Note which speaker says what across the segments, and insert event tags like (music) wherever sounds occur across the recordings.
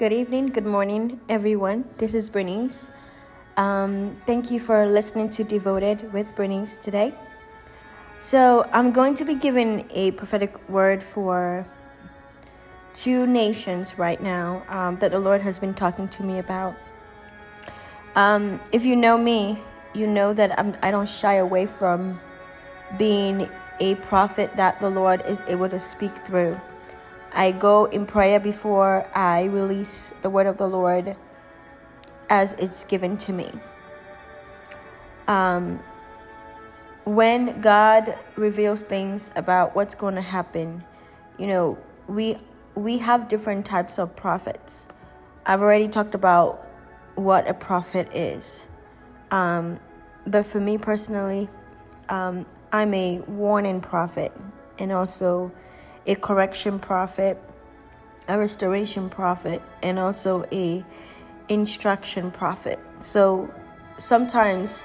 Speaker 1: good evening, good morning, everyone. This is Bernice. Um, thank you for listening to Devoted with Bernice today. So, I'm going to be giving a prophetic word for two nations right now um, that the Lord has been talking to me about. Um, if you know me, you know that I'm, I don't shy away from being a prophet that the Lord is able to speak through. I go in prayer before I release the word of the Lord as it's given to me. Um, when God reveals things about what's going to happen, you know, we we have different types of prophets. I've already talked about what a prophet is, um, but for me personally, um, I'm a warning prophet and also a correction prophet, a restoration prophet, and also a instruction prophet. So sometimes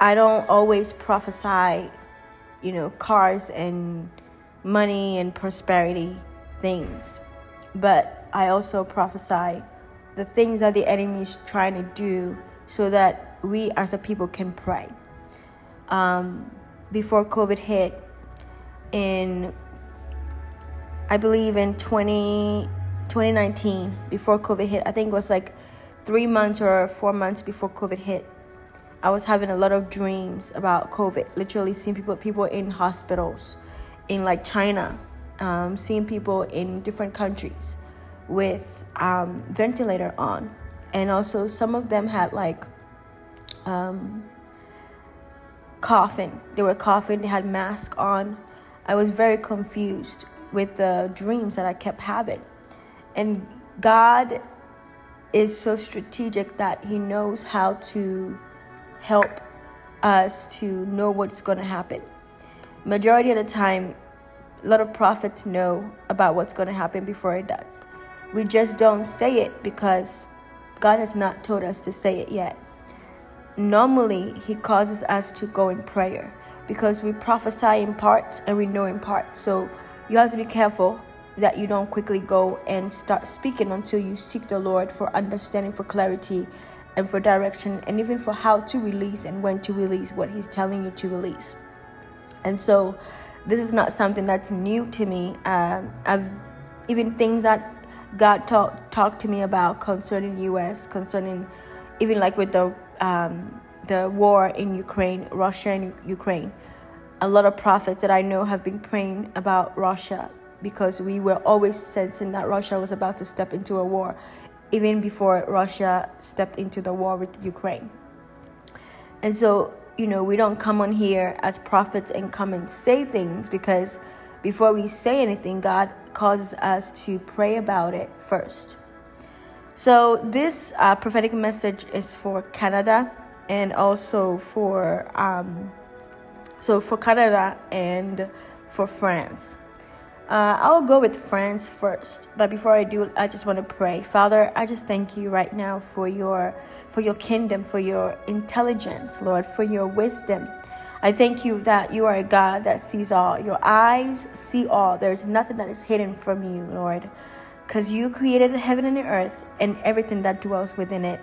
Speaker 1: I don't always prophesy, you know, cars and money and prosperity things, but I also prophesy the things that the enemy is trying to do so that we as a people can pray. Um, before COVID hit, in I believe in 20, 2019, before COVID hit, I think it was like three months or four months before COVID hit. I was having a lot of dreams about COVID, literally seeing people people in hospitals, in like China, um, seeing people in different countries with um, ventilator on, and also some of them had like um, coughing. They were coughing. They had mask on. I was very confused with the dreams that I kept having, and God is so strategic that He knows how to help us to know what's going to happen. Majority of the time, a lot of prophets know about what's going to happen before it does. We just don't say it because God has not told us to say it yet. Normally, He causes us to go in prayer because we prophesy in parts and we know in parts. So you have to be careful that you don't quickly go and start speaking until you seek the Lord for understanding, for clarity, and for direction, and even for how to release and when to release what He's telling you to release. And so, this is not something that's new to me. Um, I've even things that God talked talked to me about concerning U.S., concerning even like with the um, the war in Ukraine, Russia and Ukraine. A lot of prophets that I know have been praying about Russia because we were always sensing that Russia was about to step into a war, even before Russia stepped into the war with Ukraine. And so, you know, we don't come on here as prophets and come and say things because before we say anything, God causes us to pray about it first. So, this uh, prophetic message is for Canada and also for um, so for Canada and for France. Uh, I'll go with France first, but before I do, I just want to pray. Father, I just thank you right now for your for your kingdom, for your intelligence, Lord, for your wisdom. I thank you that you are a God that sees all. Your eyes see all. There's nothing that is hidden from you, Lord, because you created heaven and the earth and everything that dwells within it.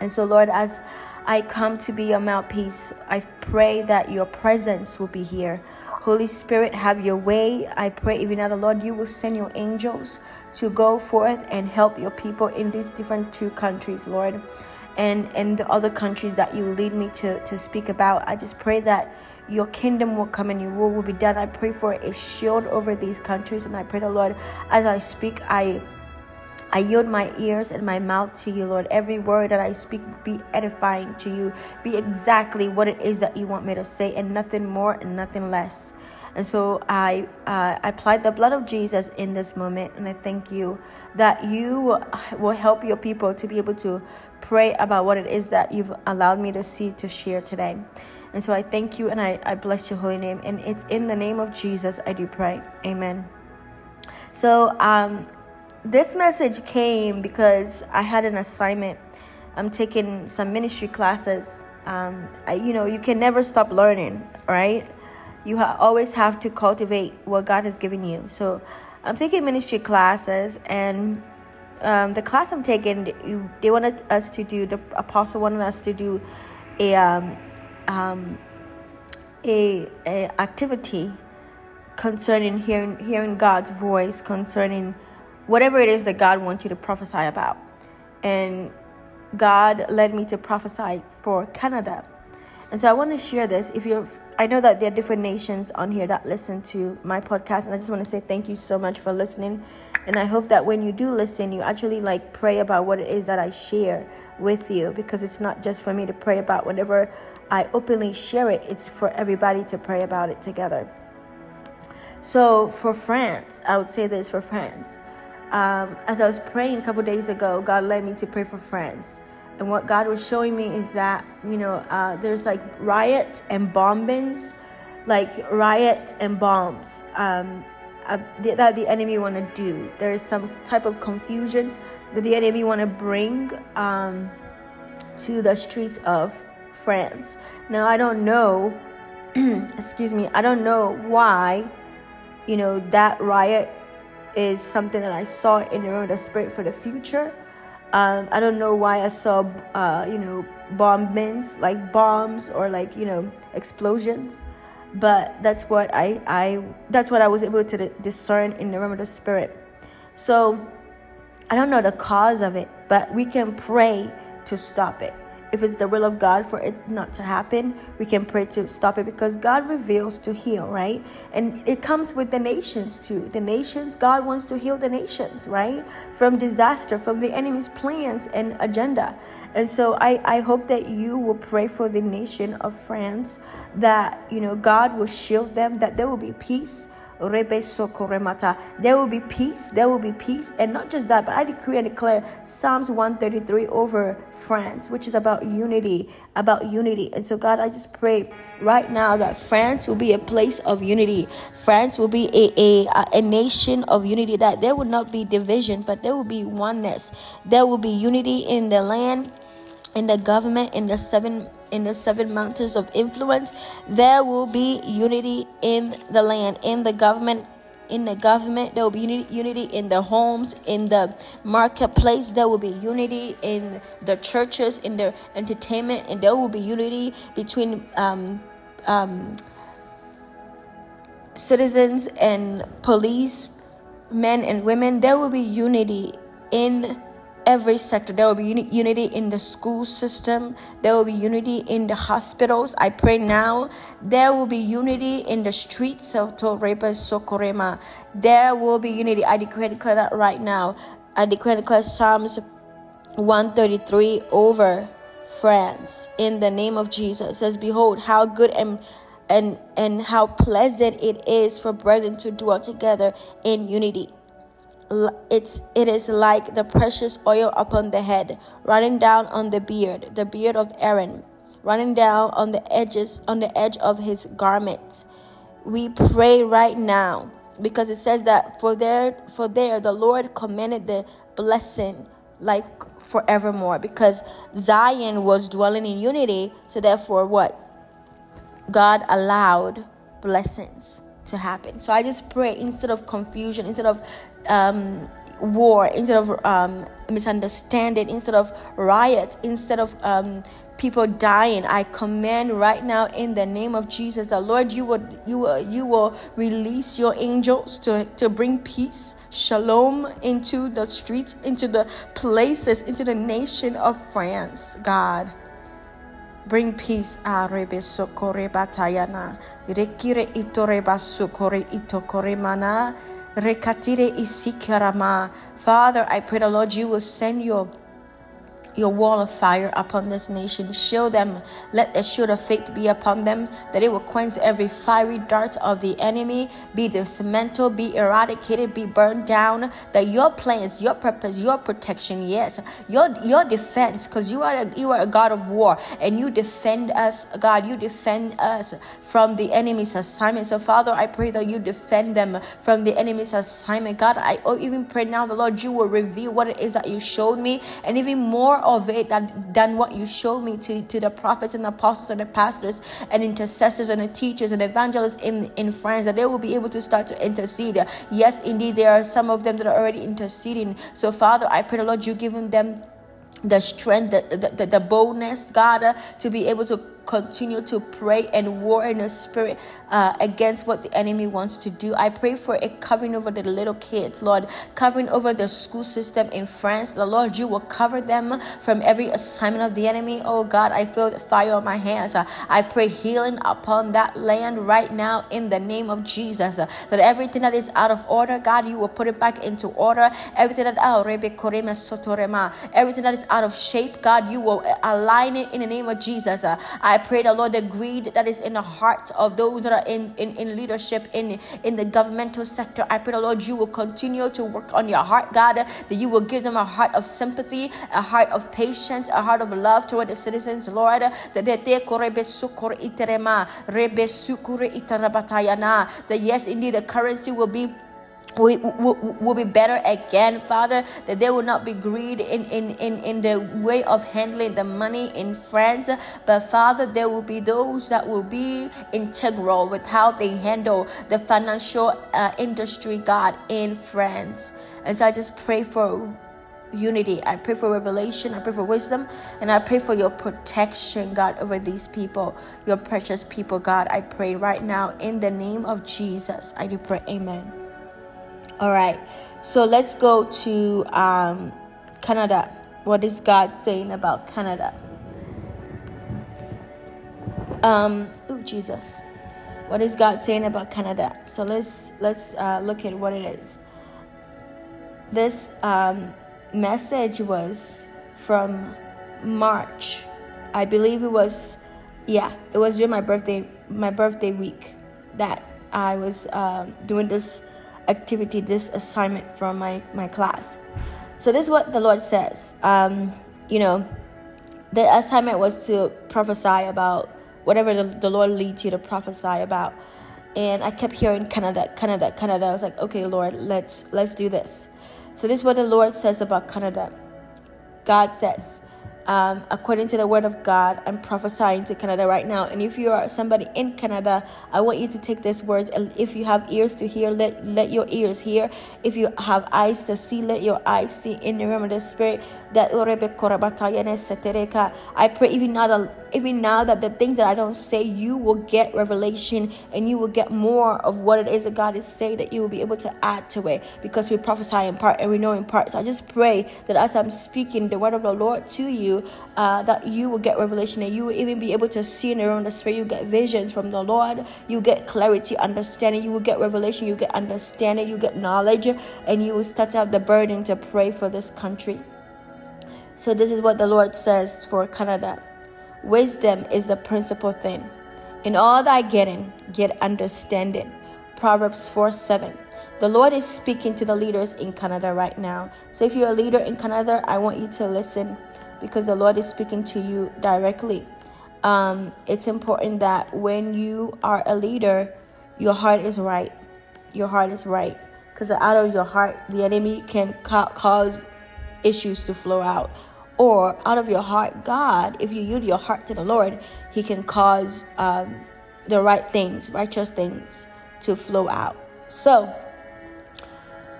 Speaker 1: And so, Lord, as I come to be your mouthpiece. I pray that your presence will be here. Holy Spirit, have your way. I pray, even now, the Lord, you will send your angels to go forth and help your people in these different two countries, Lord, and and the other countries that you lead me to to speak about. I just pray that your kingdom will come and your will will be done. I pray for a shield over these countries, and I pray the Lord, as I speak, I I yield my ears and my mouth to you, Lord. Every word that I speak be edifying to you, be exactly what it is that you want me to say, and nothing more and nothing less. And so I, uh, I applied the blood of Jesus in this moment, and I thank you that you will help your people to be able to pray about what it is that you've allowed me to see to share today. And so I thank you and I, I bless your holy name. And it's in the name of Jesus I do pray. Amen. So um, this message came because I had an assignment. I'm taking some ministry classes. Um, I, you know, you can never stop learning, right? You ha- always have to cultivate what God has given you. So I'm taking ministry classes, and um, the class I'm taking, they wanted us to do, the apostle wanted us to do a, um, um, a, a activity concerning hearing, hearing God's voice, concerning whatever it is that God wants you to prophesy about. And God led me to prophesy for Canada. And so I want to share this. If you're, I know that there are different nations on here that listen to my podcast, and I just want to say thank you so much for listening. And I hope that when you do listen, you actually like pray about what it is that I share with you, because it's not just for me to pray about. Whenever I openly share it, it's for everybody to pray about it together. So for France, I would say this for France um, as I was praying a couple days ago, God led me to pray for France. And what God was showing me is that, you know, uh, there's like riot and bombings, like riot and bombs um, uh, that the enemy want to do. There's some type of confusion that the enemy want to bring um, to the streets of France. Now, I don't know, (clears throat) excuse me, I don't know why, you know, that riot is something that I saw in the realm of the spirit for the future. Um, I don't know why I saw, uh, you know, bombings like bombs or like you know explosions, but that's what I, I that's what I was able to discern in the realm of the spirit. So I don't know the cause of it, but we can pray to stop it if it's the will of God for it not to happen, we can pray to stop it because God reveals to heal, right? And it comes with the nations too. The nations, God wants to heal the nations, right? From disaster, from the enemy's plans and agenda. And so I, I hope that you will pray for the nation of France that, you know, God will shield them, that there will be peace there will be peace. There will be peace. And not just that, but I decree and declare Psalms 133 over France, which is about unity, about unity. And so, God, I just pray right now that France will be a place of unity. France will be a, a, a nation of unity, that there will not be division, but there will be oneness. There will be unity in the land in the government in the seven in the seven mountains of influence there will be unity in the land in the government in the government there will be unity, in the homes in the marketplace there will be unity in the churches in the entertainment and there will be unity between um, um, citizens and police men and women. There will be unity in every sector. There will be uni- unity in the school system. There will be unity in the hospitals. I pray now. There will be unity in the streets of Toreba Sokorema. There will be unity. I declare, declare that right now. I declare, declare Psalms 133 over France in the name of Jesus. It says, Behold, how good and and and how pleasant it is for brethren to dwell together in unity it's it is like the precious oil upon the head running down on the beard the beard of aaron running down on the edges on the edge of his garments. We pray right now because it says that for there for there the lord commanded the blessing like forevermore because zion was dwelling in unity so therefore what? God allowed blessings to happen. So I just pray instead of confusion, instead of um, war, instead of um, misunderstanding, instead of riot, instead of um, people dying, I command right now in the name of Jesus that Lord, you will you will you will release your angels to to bring peace, shalom into the streets, into the places, into the nation of France, God. Bring peace a rebe sokore batayana. Rekire itore basukore itokore mana. Rekatire isikarama. Father, I pray the Lord you will send your your wall of fire upon this nation. Shield them. Let the shield of faith be upon them, that it will quench every fiery dart of the enemy, be dismantled, be eradicated, be burned down. That your plans, your purpose, your protection, yes, your your defense, because you are a, you are a God of war, and you defend us, God. You defend us from the enemy's assignment. So, Father, I pray that you defend them from the enemy's assignment. God, I oh, even pray now, the Lord, you will reveal what it is that you showed me, and even more of it that, than what you showed me to, to the prophets and the apostles and the pastors and intercessors and the teachers and evangelists in, in France, that they will be able to start to intercede. Yes, indeed, there are some of them that are already interceding. So, Father, I pray the Lord, you give them the strength, the, the, the boldness, God, uh, to be able to continue to pray and war in the spirit uh, against what the enemy wants to do. I pray for a covering over the little kids, Lord, covering over the school system in France. The Lord, you will cover them from every assignment of the enemy. Oh God, I feel the fire on my hands. Uh, I pray healing upon that land right now in the name of Jesus. Uh, that everything that is out of order, God, you will put it back into order. Everything that oh, everything that is out of shape, God, you will align it in the name of Jesus. Uh, I I pray the Lord, the greed that is in the heart of those that are in, in, in leadership in, in the governmental sector. I pray the Lord, you will continue to work on your heart, God, that you will give them a heart of sympathy, a heart of patience, a heart of love toward the citizens, Lord. That yes, indeed, the currency will be we will, be better again, Father, that there will not be greed in, in, in, in the way of handling the money in France, but Father, there will be those that will be integral with how they handle the financial uh, industry, God, in France. And so I just pray for unity. I pray for revelation. I pray for wisdom. And I pray for your protection, God, over these people, your precious people, God. I pray right now in the name of Jesus. I do pray. Amen. All right. So let's go to um, Canada. What is God saying about Canada? Um, oh Jesus. What is God saying about Canada? So let's let's uh, look at what it is. This um, message was from March. I believe it was yeah, it was during my birthday my birthday week that I was uh, doing this activity, this assignment from my, my class. So this is what the Lord says. Um, you know, the assignment was to prophesy about whatever the, the Lord leads you to prophesy about. And I kept hearing Canada, Canada, Canada. I was like, okay, Lord, let's let's do this. So this is what the Lord says about Canada. God says, um, according to the word of God, I'm prophesying to Canada right now. And if you are somebody in Canada, I want you to take this word. If you have ears to hear, let, let your ears hear. If you have eyes to see, let your eyes see in the realm of the spirit. That I pray even now that even now that the things that I don't say, you will get revelation and you will get more of what it is that God is saying that you will be able to add to it because we prophesy in part and we know in part. So I just pray that as I'm speaking the word of the Lord to you, uh, that you will get revelation and you will even be able to see in your own spirit. You get visions from the Lord, you get clarity, understanding, you will get revelation, you get understanding, you get knowledge, and you will start to have the burden to pray for this country. So, this is what the Lord says for Canada Wisdom is the principal thing. In all thy getting, get understanding. Proverbs 4 7. The Lord is speaking to the leaders in Canada right now. So, if you're a leader in Canada, I want you to listen because the Lord is speaking to you directly. Um, it's important that when you are a leader, your heart is right. Your heart is right. Because out of your heart, the enemy can ca- cause issues to flow out. Or out of your heart, God, if you yield your heart to the Lord, He can cause um, the right things, righteous things to flow out. So,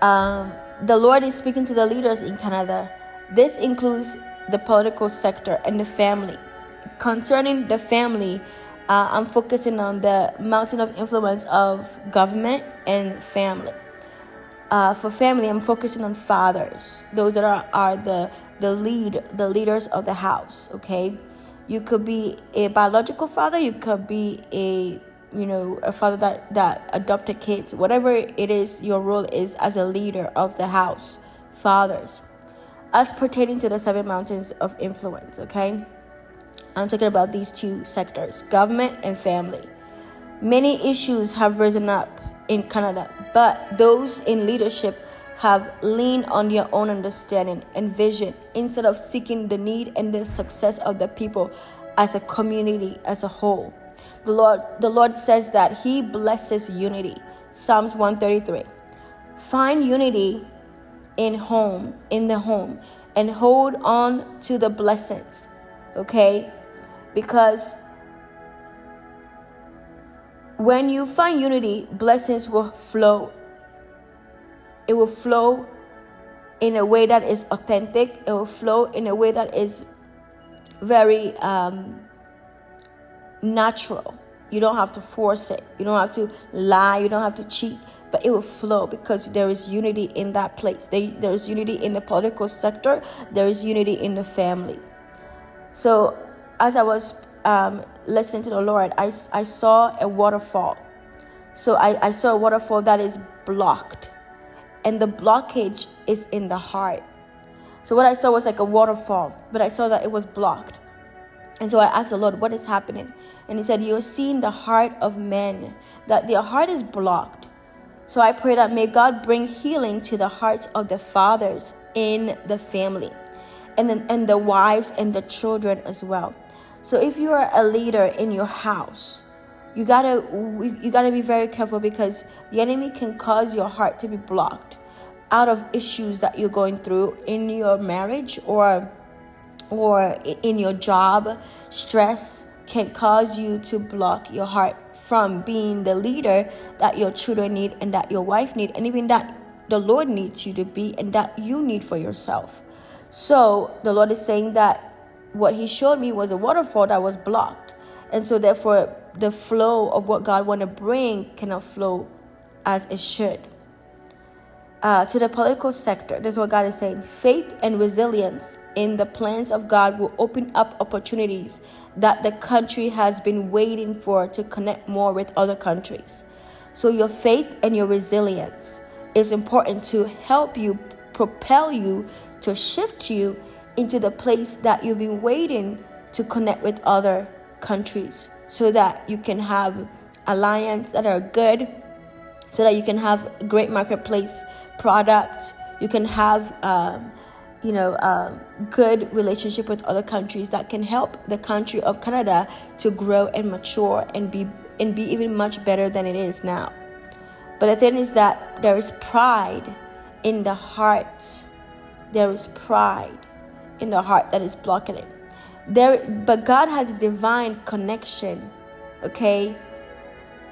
Speaker 1: um, the Lord is speaking to the leaders in Canada. This includes the political sector and the family. Concerning the family, uh, I'm focusing on the mountain of influence of government and family. Uh, for family, I'm focusing on fathers, those that are, are the the lead, the leaders of the house. Okay, you could be a biological father, you could be a you know a father that that adopted kids. Whatever it is, your role is as a leader of the house, fathers as pertaining to the seven mountains of influence, okay? I'm talking about these two sectors government and family. Many issues have risen up in Canada, but those in leadership have leaned on their own understanding and vision instead of seeking the need and the success of the people as a community as a whole. The Lord, the Lord says that He blesses unity. Psalms 133. Find unity in home, in the home, and hold on to the blessings. Okay? Because when you find unity, blessings will flow. It will flow in a way that is authentic. It will flow in a way that is very um, natural. You don't have to force it. You don't have to lie. You don't have to cheat but it will flow because there is unity in that place. There, is unity in the political sector, there is unity in the family. So, as I was um, listening to the Lord, I, I saw a waterfall. So, I, I saw a waterfall that is blocked, and the blockage is in the heart. So, what I saw was like a waterfall, but I saw that it was blocked. And so I asked the Lord, What is happening? And He said, You're seeing the heart of men, that their heart is blocked. So I pray that may God bring healing to the hearts of the fathers in the family and, and the wives and the children as well. So if you are a leader in your house, you gotta you gotta be very careful because the enemy can cause your heart to be blocked out of issues that you're going through in your marriage or or in your job stress can cause you to block your heart from being the leader that your children need and that your wife need and even that the Lord needs you to be and that you need for yourself. So the Lord is saying that what he showed me was a waterfall that was blocked. And so therefore the flow of what God want to bring cannot flow as it should. Uh, to the political sector, this is what God is saying. Faith and resilience in the plans of God will open up opportunities that the country has been waiting for to connect more with other countries. So, your faith and your resilience is important to help you propel you to shift you into the place that you've been waiting to connect with other countries so that you can have alliance that are good so that you can have great marketplace products you can have um, you know, good relationship with other countries that can help the country of Canada to grow and mature and be and be even much better than it is now. But the thing is that there is pride in the heart. There is pride in the heart that is blocking it. there but God has a divine connection. Okay?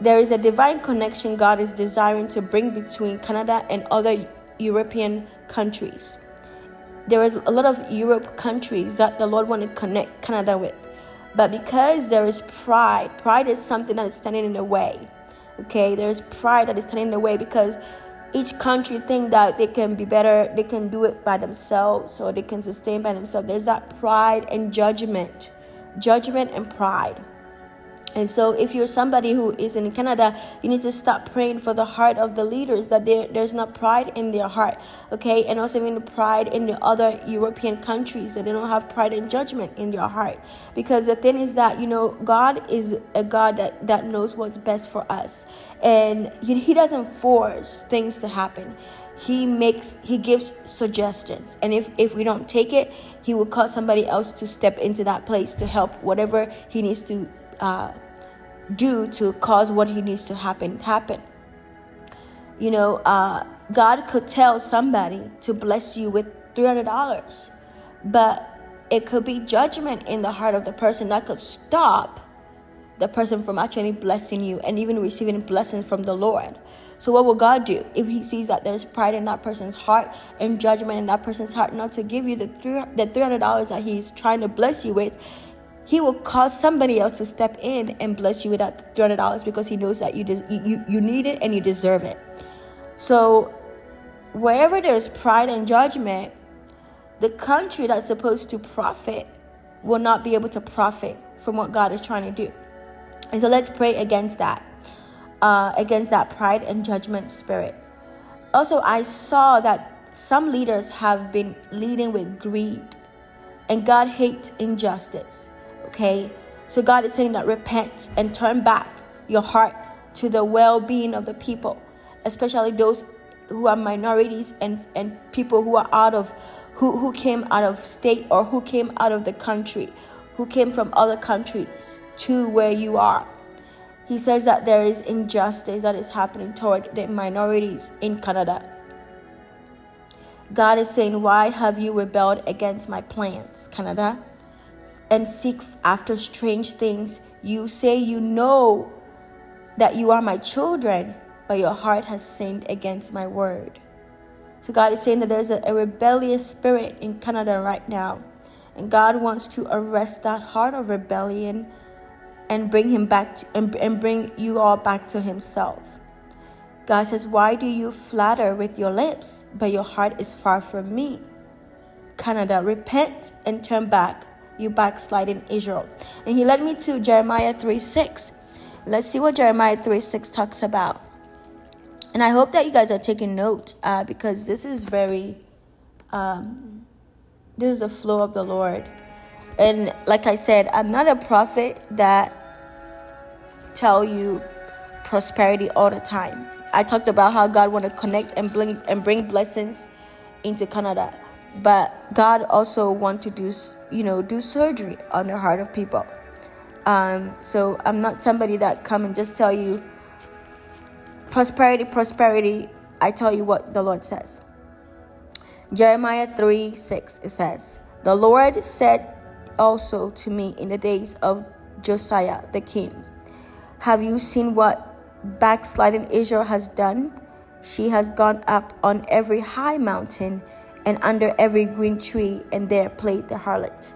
Speaker 1: There is a divine connection God is desiring to bring between Canada and other European countries. There is a lot of Europe countries that the Lord want to connect Canada with. But because there is pride, pride is something that is standing in the way. Okay, there is pride that is standing in the way because each country think that they can be better, they can do it by themselves, so they can sustain by themselves. There's that pride and judgment, judgment and pride. And so, if you're somebody who is in Canada, you need to stop praying for the heart of the leaders that there's not pride in their heart, okay? And also, even the pride in the other European countries that they don't have pride and judgment in their heart. Because the thing is that, you know, God is a God that, that knows what's best for us. And he, he doesn't force things to happen he makes he gives suggestions and if if we don't take it he will call somebody else to step into that place to help whatever he needs to uh, do to cause what he needs to happen happen. You know, uh, God could tell somebody to bless you with three hundred dollars, but it could be judgment in the heart of the person that could stop the person from actually blessing you and even receiving blessings from the Lord. So, what will God do if He sees that there's pride in that person's heart and judgment in that person's heart not to give you the three the three hundred dollars that He's trying to bless you with? He will cause somebody else to step in and bless you with that $300 because he knows that you, des- you, you need it and you deserve it. So, wherever there's pride and judgment, the country that's supposed to profit will not be able to profit from what God is trying to do. And so, let's pray against that, uh, against that pride and judgment spirit. Also, I saw that some leaders have been leading with greed, and God hates injustice. Okay? So God is saying that repent and turn back your heart to the well being of the people, especially those who are minorities and, and people who are out of who, who came out of state or who came out of the country, who came from other countries to where you are. He says that there is injustice that is happening toward the minorities in Canada. God is saying, Why have you rebelled against my plans, Canada? And seek after strange things. You say you know that you are my children, but your heart has sinned against my word. So God is saying that there's a, a rebellious spirit in Canada right now. And God wants to arrest that heart of rebellion and bring him back to, and, and bring you all back to himself. God says, Why do you flatter with your lips, but your heart is far from me? Canada, repent and turn back you backsliding Israel. And he led me to Jeremiah 3 6. Let's see what Jeremiah 3 6 talks about. And I hope that you guys are taking note uh, because this is very, um, this is the flow of the Lord. And like I said, I'm not a prophet that tell you prosperity all the time. I talked about how God want to connect and bring and bring blessings into Canada but God also want to do you know do surgery on the heart of people. Um, so I'm not somebody that come and just tell you prosperity, prosperity. I tell you what the Lord says. Jeremiah 3 6 it says, The Lord said also to me in the days of Josiah the king, Have you seen what backsliding Israel has done? She has gone up on every high mountain and under every green tree, and there played the harlot.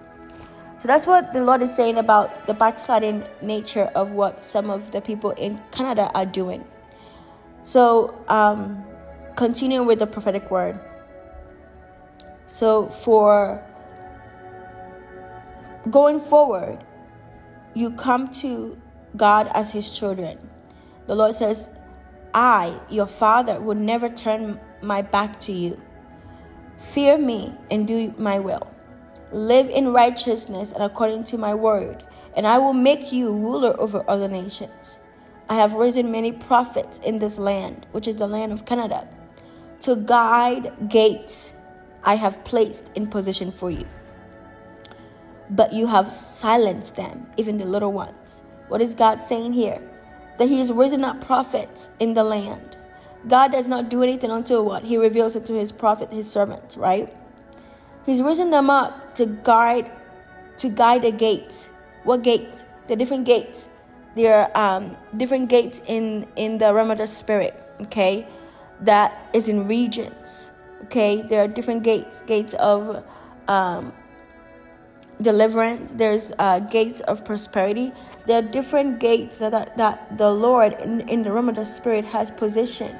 Speaker 1: So that's what the Lord is saying about the backsliding nature of what some of the people in Canada are doing. So, um, continuing with the prophetic word. So, for going forward, you come to God as His children. The Lord says, I, your Father, will never turn my back to you. Fear me and do my will. Live in righteousness and according to my word, and I will make you ruler over other nations. I have risen many prophets in this land, which is the land of Canada, to guide gates I have placed in position for you. But you have silenced them, even the little ones. What is God saying here? That He has risen up prophets in the land God does not do anything until what? He reveals it to his prophet, his servant, right? He's risen them up to guide to guide the gates. What gates? The different gates. There are um, different gates in in the realm of the spirit. Okay, that is in regions. Okay, there are different gates. Gates of um, deliverance. There's uh, gates of prosperity. There are different gates that that the Lord in, in the realm of the spirit has positioned.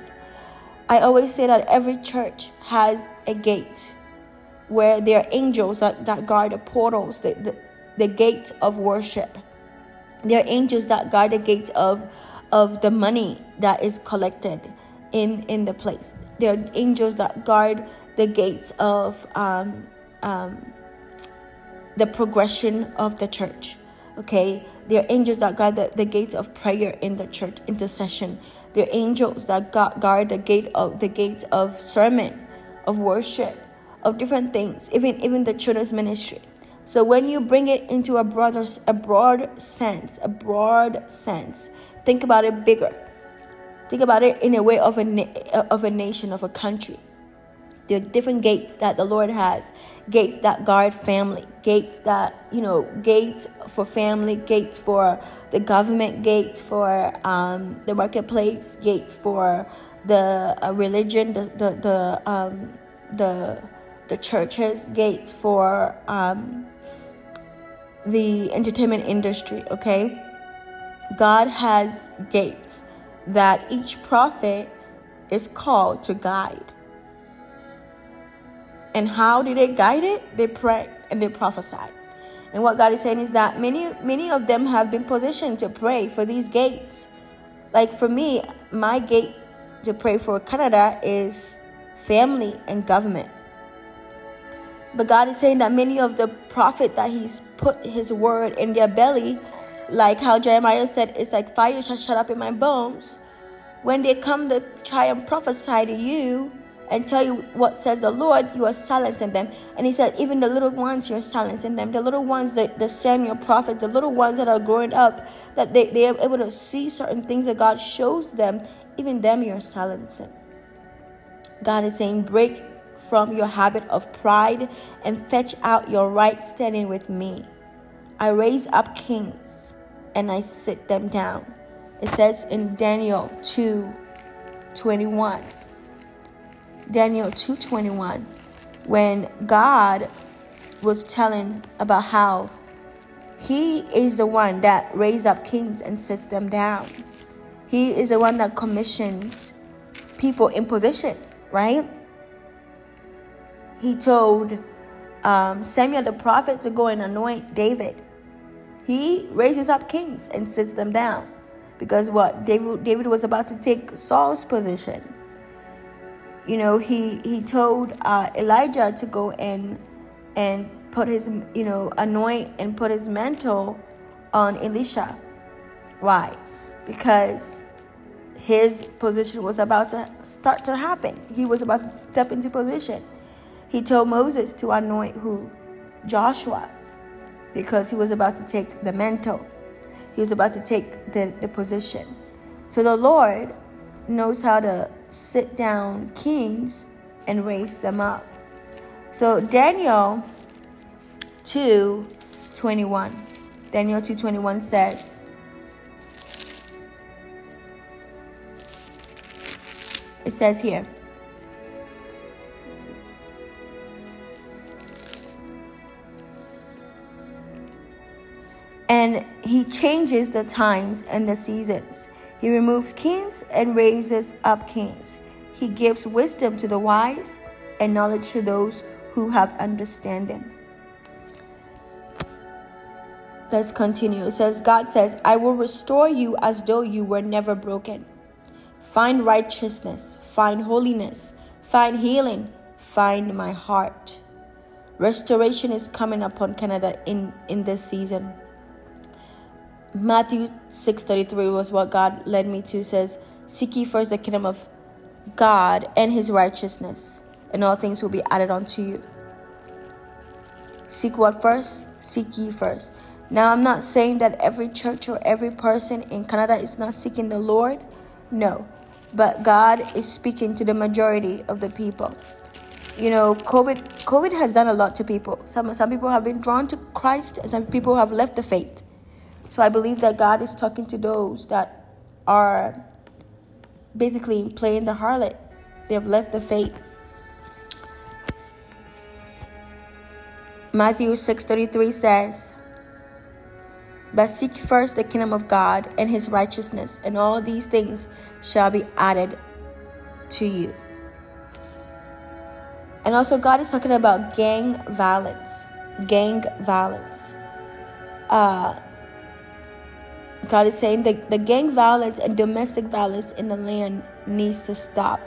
Speaker 1: I always say that every church has a gate where there are angels that, that guard the portals, the, the, the gates of worship. There are angels that guard the gates of, of the money that is collected in, in the place. There are angels that guard the gates of um, um, the progression of the church. Okay, there are angels that guard the, the gates of prayer in the church, intercession. Are angels that guard the gate of the gates of sermon, of worship of different things, even even the children's ministry. So when you bring it into a broader, a broad sense, a broad sense, think about it bigger. Think about it in a way of a of a nation, of a country. Are different gates that the Lord has, gates that guard family, gates that you know, gates for family, gates for the government, gates for um, the marketplace, gates for the uh, religion, the the the um, the the churches, gates for um, the entertainment industry, okay? God has gates that each prophet is called to guide. And how do they guide it? They pray and they prophesy. And what God is saying is that many many of them have been positioned to pray for these gates. Like for me, my gate to pray for Canada is family and government. But God is saying that many of the prophet that He's put His word in their belly, like how Jeremiah said, it's like fire shall shut up in my bones. When they come to try and prophesy to you and tell you what says the Lord, you are silencing them. And He said, even the little ones, you're silencing them. The little ones, the, the Samuel prophet, the little ones that are growing up, that they, they are able to see certain things that God shows them, even them you're silencing. God is saying, break from your habit of pride and fetch out your right standing with me. I raise up kings and I sit them down. It says in Daniel 2 21. Daniel 2:21 when God was telling about how he is the one that raises up kings and sits them down. He is the one that commissions people in position, right? he told um, Samuel the prophet to go and anoint David. He raises up kings and sits them down because what David David was about to take Saul's position. You know, he he told uh, Elijah to go and and put his you know anoint and put his mantle on Elisha. Why? Because his position was about to start to happen. He was about to step into position. He told Moses to anoint who? Joshua, because he was about to take the mantle. He was about to take the, the position. So the Lord knows how to sit down kings and raise them up. So Daniel 2:21. Daniel 2:21 says, It says here, and he changes the times and the seasons. He removes kings and raises up kings. He gives wisdom to the wise and knowledge to those who have understanding. Let's continue. It says, God says, I will restore you as though you were never broken. Find righteousness, find holiness, find healing, find my heart. Restoration is coming upon Canada in, in this season. Matthew 6:33 was what God led me to says seek ye first the kingdom of God and his righteousness and all things will be added unto you. Seek what first? Seek ye first. Now I'm not saying that every church or every person in Canada is not seeking the Lord. No. But God is speaking to the majority of the people. you know, COVID COVID has done a lot to people. Some some people have been drawn to Christ, and some people have left the faith. So I believe that God is talking to those that are basically playing the harlot. They have left the faith. Matthew 6:33 says, "But seek first the kingdom of God and his righteousness, and all these things shall be added to you." And also God is talking about gang violence. Gang violence. Uh God is saying that the gang violence and domestic violence in the land needs to stop.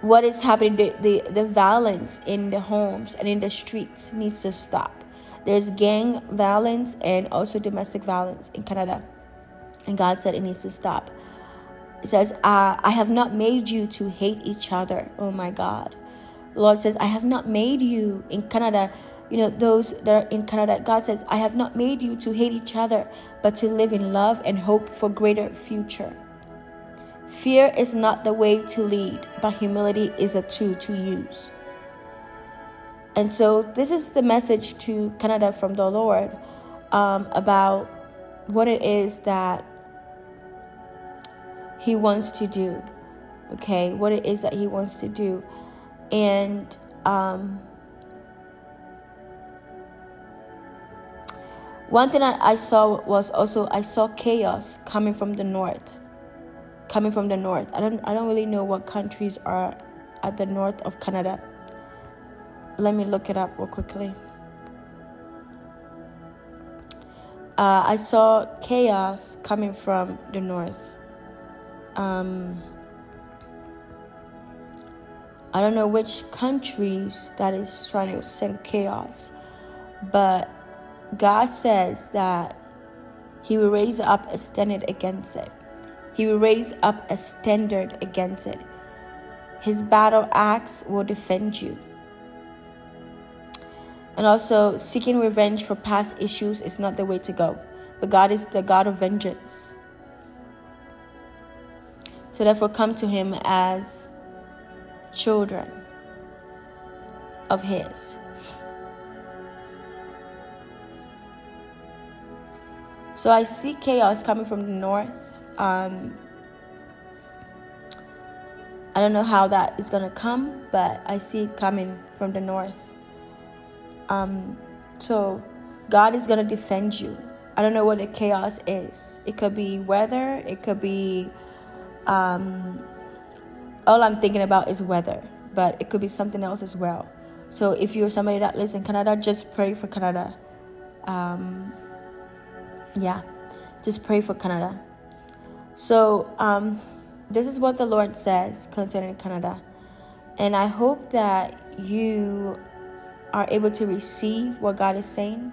Speaker 1: What is happening, the, the, the violence in the homes and in the streets needs to stop. There's gang violence and also domestic violence in Canada. And God said it needs to stop. It says, uh, I have not made you to hate each other. Oh my God. Lord says, I have not made you in Canada you know, those that are in Canada, God says, I have not made you to hate each other, but to live in love and hope for greater future. Fear is not the way to lead, but humility is a tool to use. And so, this is the message to Canada from the Lord um, about what it is that He wants to do. Okay, what it is that He wants to do. And, um, One thing I, I saw was also I saw chaos coming from the north. Coming from the north. I don't I don't really know what countries are at the north of Canada. Let me look it up real quickly. Uh, I saw chaos coming from the north. Um, I don't know which countries that is trying to send chaos, but God says that He will raise up a standard against it. He will raise up a standard against it. His battle axe will defend you. And also, seeking revenge for past issues is not the way to go. But God is the God of vengeance. So, therefore, come to Him as children of His. So I see chaos coming from the north. Um, I don't know how that is gonna come, but I see it coming from the north. Um, so God is gonna defend you. I don't know what the chaos is. It could be weather. It could be. Um, all I'm thinking about is weather, but it could be something else as well. So if you're somebody that lives in Canada, just pray for Canada. Um, yeah, just pray for Canada. So, um, this is what the Lord says concerning Canada. And I hope that you are able to receive what God is saying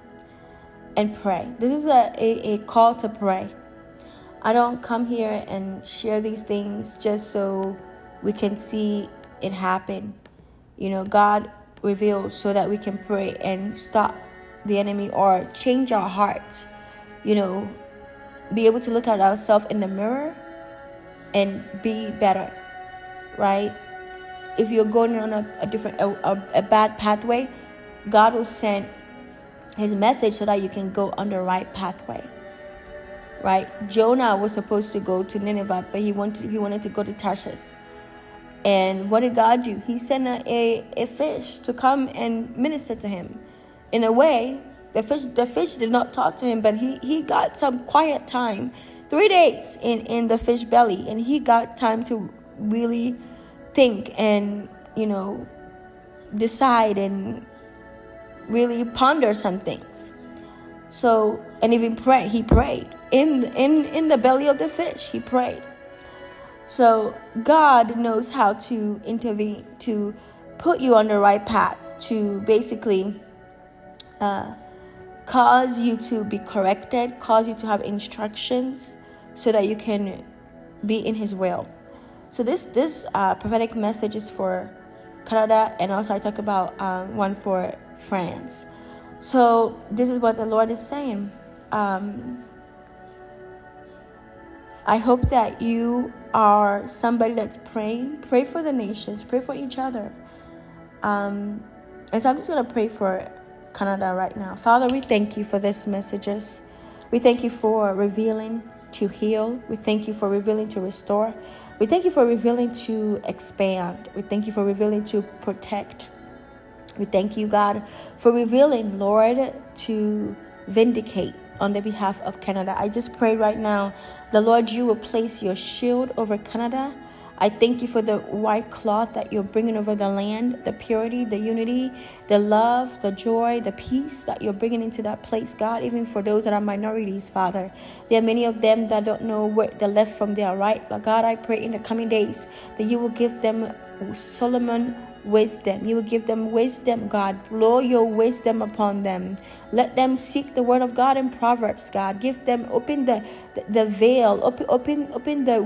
Speaker 1: and pray. This is a, a, a call to pray. I don't come here and share these things just so we can see it happen. You know, God reveals so that we can pray and stop the enemy or change our hearts you know, be able to look at ourselves in the mirror and be better, right? If you're going on a, a different, a, a bad pathway, God will send His message so that you can go on the right pathway, right? Jonah was supposed to go to Nineveh, but he wanted he wanted to go to Tarshish. And what did God do? He sent a, a, a fish to come and minister to him. In a way, the fish, the fish did not talk to him, but he, he got some quiet time. Three days in, in the fish belly, and he got time to really think and, you know, decide and really ponder some things. So, and even pray, he prayed. In, in, in the belly of the fish, he prayed. So, God knows how to intervene, to put you on the right path, to basically uh, cause you to be corrected, cause you to have instructions so that you can be in his will. So this this uh, prophetic message is for Canada and also I talk about um, one for France. So this is what the Lord is saying. Um, I hope that you are somebody that's praying. Pray for the nations. Pray for each other. Um, and so I'm just to pray for Canada right now. Father, we thank you for these messages. We thank you for revealing to heal. We thank you for revealing to restore. We thank you for revealing to expand. We thank you for revealing to protect. We thank you, God, for revealing, Lord, to vindicate on the behalf of Canada. I just pray right now, the Lord, you will place your shield over Canada. I thank you for the white cloth that you're bringing over the land, the purity, the unity, the love, the joy, the peace that you're bringing into that place, God, even for those that are minorities, Father. There are many of them that don't know where the left from their right. But God, I pray in the coming days that you will give them Solomon wisdom. You will give them wisdom, God. Blow your wisdom upon them. Let them seek the word of God in Proverbs, God. Give them open the the, the veil, open open open the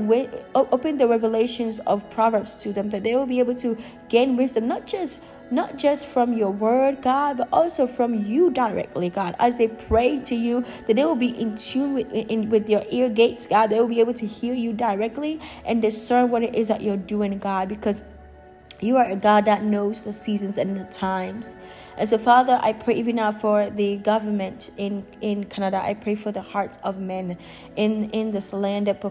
Speaker 1: open the revelations of Proverbs to them that they will be able to gain wisdom, not just not just from your word, God, but also from you directly, God. As they pray to you, that they will be in tune with, in, with your ear gates, God. They will be able to hear you directly and discern what it is that you're doing, God, because you are a God that knows the seasons and the times. And so, Father, I pray even now for the government in, in Canada. I pray for the hearts of men in, in this land that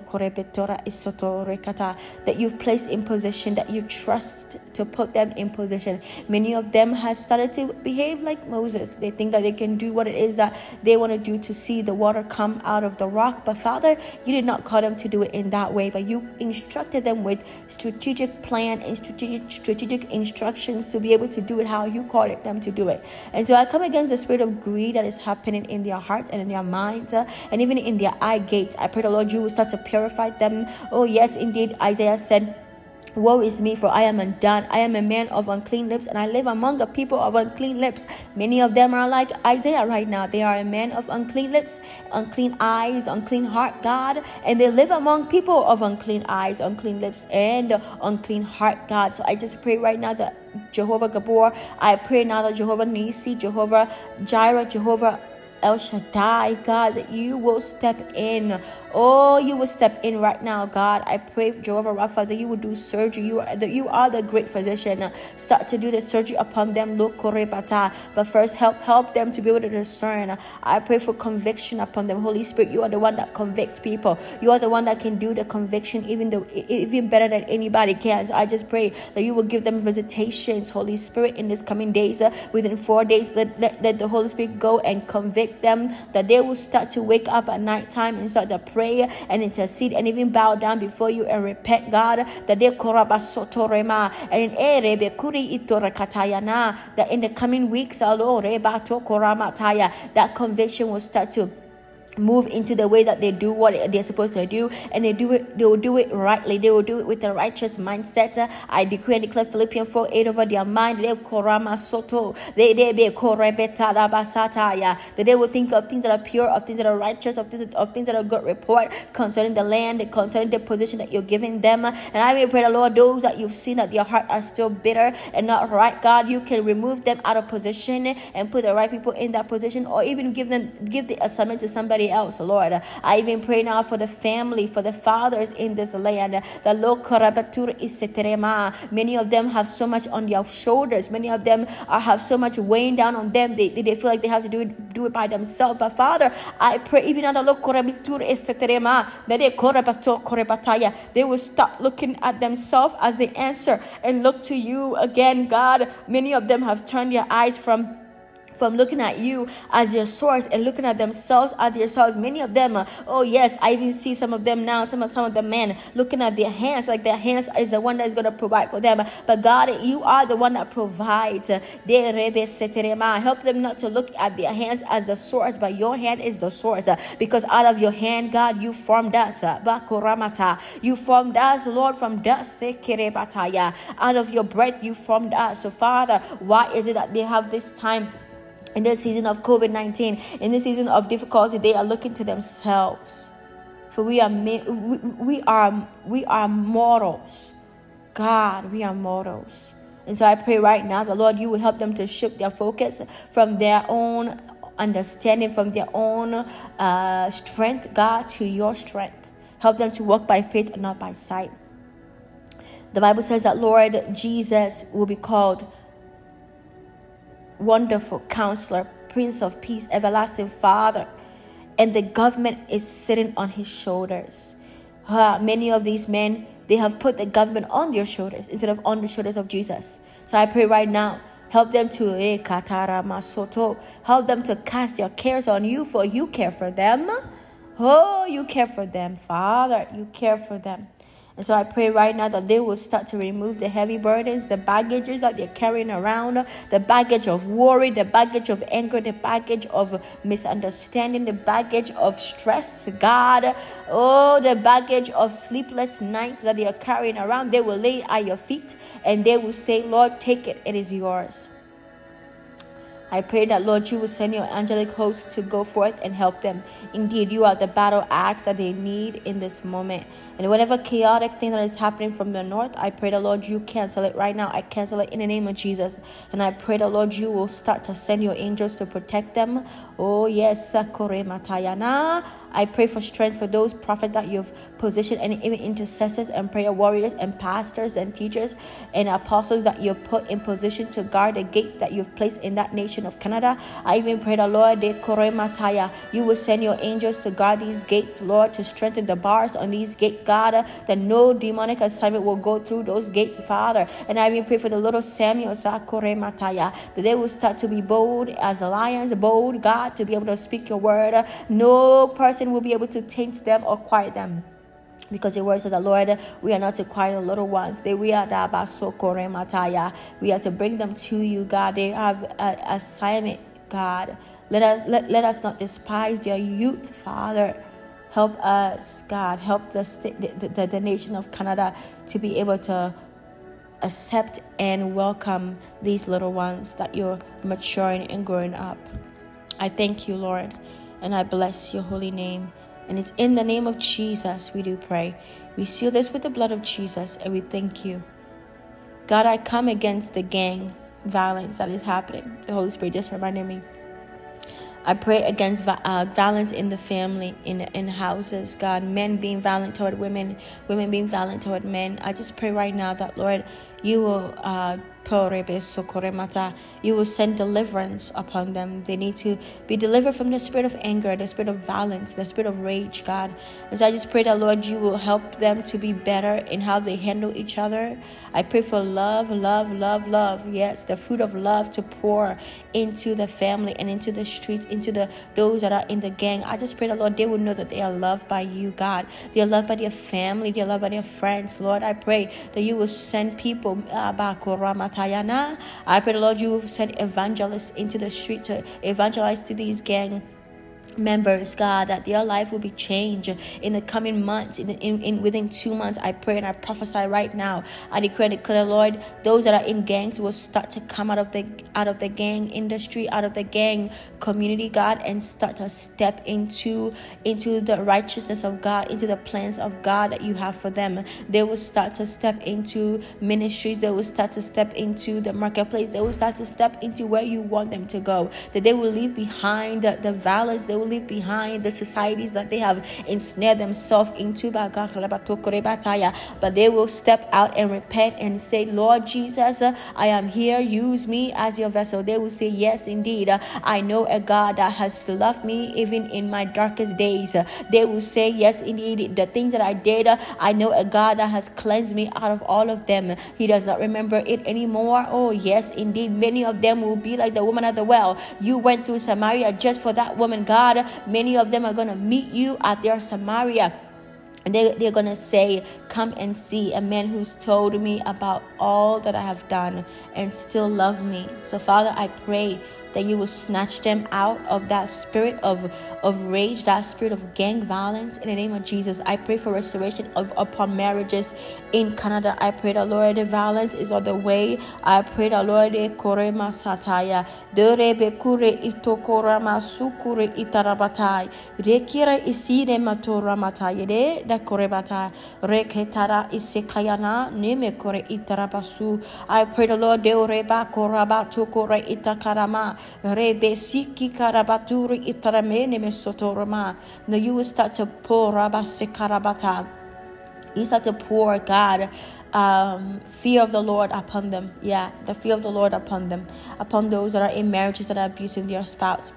Speaker 1: you've placed in position, that you trust to put them in position. Many of them has started to behave like Moses. They think that they can do what it is that they want to do to see the water come out of the rock. But Father, you did not call them to do it in that way, but you instructed them with strategic plan and strategic strategic instructions to be able to do it how you called them to do it. And so I come against the spirit of greed that is happening in their hearts and in their minds uh, and even in their eye gates. I pray the Lord you will start to purify them. Oh, yes, indeed, Isaiah said Woe is me, for I am undone. I am a man of unclean lips, and I live among a people of unclean lips. Many of them are like Isaiah right now. They are a man of unclean lips, unclean eyes, unclean heart, God, and they live among people of unclean eyes, unclean lips, and unclean heart, God. So I just pray right now that Jehovah Gibbor, I pray now that Jehovah Nisi, Jehovah Jireh, Jehovah El Shaddai, God, that you will step in. Oh, you will step in right now, God. I pray, Jehovah Rapha, that you will do surgery. You are, you are the great physician. Start to do the surgery upon them, But first, help help them to be able to discern. I pray for conviction upon them. Holy Spirit, you are the one that convicts people. You are the one that can do the conviction even though even better than anybody can. So I just pray that you will give them visitations, Holy Spirit, in this coming days. Uh, within four days, let, let, let the Holy Spirit go and convict them. That they will start to wake up at night time and start to pray and intercede and even bow down before you and repent, God. That they and in kuri. That in the coming weeks, that conviction will start to move into the way that they do what they're supposed to do and they do it they will do it rightly they will do it with a righteous mindset. I decree and declare philippians 4 8 over their mind. They korama soto they they be that they will think of things that are pure of things that are righteous of things, of things that are good report concerning the land concerning the position that you're giving them. And i may pray the lord those that you've seen that your heart are still bitter and not right god you can remove them out of position and put the right people in that position or even give them give the assignment to somebody else, Lord. I even pray now for the family, for the fathers in this land. The Many of them have so much on their shoulders. Many of them are, have so much weighing down on them. They, they feel like they have to do it, do it by themselves. But Father, I pray even on the they will stop looking at themselves as the answer and look to you again, God. Many of them have turned their eyes from from looking at you as their source and looking at themselves as their source. Many of them, uh, oh yes, I even see some of them now, some of some of the men looking at their hands like their hands is the one that is going to provide for them. But God, you are the one that provides. Help them not to look at their hands as the source, but your hand is the source. Because out of your hand, God, you formed us. You formed us, Lord, from dust. Out of your breath, you formed us. So, Father, why is it that they have this time? In this season of COVID 19, in this season of difficulty, they are looking to themselves. For we are we, we are we are mortals. God, we are mortals. And so I pray right now, the Lord, you will help them to shift their focus from their own understanding, from their own uh, strength, God, to your strength. Help them to walk by faith and not by sight. The Bible says that Lord Jesus will be called wonderful counselor, Prince of Peace, everlasting Father. And the government is sitting on his shoulders. Uh, many of these men, they have put the government on their shoulders instead of on the shoulders of Jesus. So I pray right now, help them to eh, help them to cast their cares on you, for you care for them. Oh, you care for them, Father. You care for them. And so I pray right now that they will start to remove the heavy burdens, the baggages that they're carrying around, the baggage of worry, the baggage of anger, the baggage of misunderstanding, the baggage of stress, God. Oh, the baggage of sleepless nights that they are carrying around. They will lay at your feet and they will say, Lord, take it, it is yours. I pray that, Lord, you will send your angelic host to go forth and help them. Indeed, you are the battle axe that they need in this moment. And whatever chaotic thing that is happening from the north, I pray that, Lord, you cancel it right now. I cancel it in the name of Jesus. And I pray that, Lord, you will start to send your angels to protect them. Oh, yes. I pray for strength for those prophets that you've positioned and even intercessors and prayer warriors and pastors and teachers and apostles that you've put in position to guard the gates that you've placed in that nation of Canada. I even pray that Lord, de Mataya, you will send your angels to guard these gates, Lord, to strengthen the bars on these gates, God, that no demonic assignment will go through those gates, Father. And I even pray for the little Samuel, Mataya, that they will start to be bold as lions, bold, God, to be able to speak your word. No person will be able to taint them or quiet them because your word said the Lord, we are not to quiet little ones. They we are the mataya. We are to bring them to you, God. They have an assignment, God. Let us let, let us not despise their youth, Father. Help us, God. Help the, the, the, the nation of Canada to be able to accept and welcome these little ones that you're maturing and growing up. I thank you, Lord, and I bless your holy name. And it's in the name of Jesus we do pray. We seal this with the blood of Jesus and we thank you. God, I come against the gang violence that is happening. The Holy Spirit just reminded me. I pray against uh, violence in the family, in in houses. God, men being violent toward women, women being violent toward men. I just pray right now that Lord, you will uh, you will send deliverance upon them. They need to be delivered from the spirit of anger, the spirit of violence, the spirit of rage, God. And so I just pray that, Lord, you will help them to be better in how they handle each other. I pray for love, love, love, love. Yes, the fruit of love to pour into the family and into the streets, into the those that are in the gang. I just pray that, Lord, they will know that they are loved by you, God. They are loved by their family, they are loved by their friends. Lord, I pray that you will send people. I pray Lord you will send evangelists into the street to evangelize to these gang members, God, that their life will be changed in the coming months. In, in, in, within two months, I pray and I prophesy right now. I declare and declare, Lord, those that are in gangs will start to come out of the out of the gang industry, out of the gang community, God, and start to step into into the righteousness of God, into the plans of God that you have for them. They will start to step into ministries. They will start to step into the marketplace. They will start to step into where you want them to go. That they will leave behind the, the violence. They will leave behind the societies that they have ensnared themselves into. But they will step out and repent and say, Lord Jesus, I am here. Use me as your vessel. They will say, Yes, indeed. I know a God that has loved me even in my darkest days. They will say, Yes, indeed. The things that I did, I know a God that has cleansed me out of all of them. He does not remember it anymore. Oh, yes, indeed. Many of them will be like the woman at the well. You went through Samaria just for that woman, God. Many of them are going to meet you at their Samaria. And they, they're going to say, Come and see a man who's told me about all that I have done and still love me. So, Father, I pray that you will snatch them out of that spirit of of rage, that spirit of gang violence. In the name of Jesus, I pray for restoration of, upon marriages in Canada. I pray that Lord, the violence is on the way. I pray that Lord, the kore masataya, derebe kure itokora masukure itarabatai, rekira isire matora mataya de da kore batai, reketara isekayana neme kore itarabasu. I pray the Lord, de oreba korabatu kore itakarama, rebe siki karabaturi itaramene Sotorama. Now you start to pour Rabasekarabata. You start to pour, God, um, fear of the Lord upon them. Yeah, the fear of the Lord upon them, upon those that are in marriages that are abusing their spouse.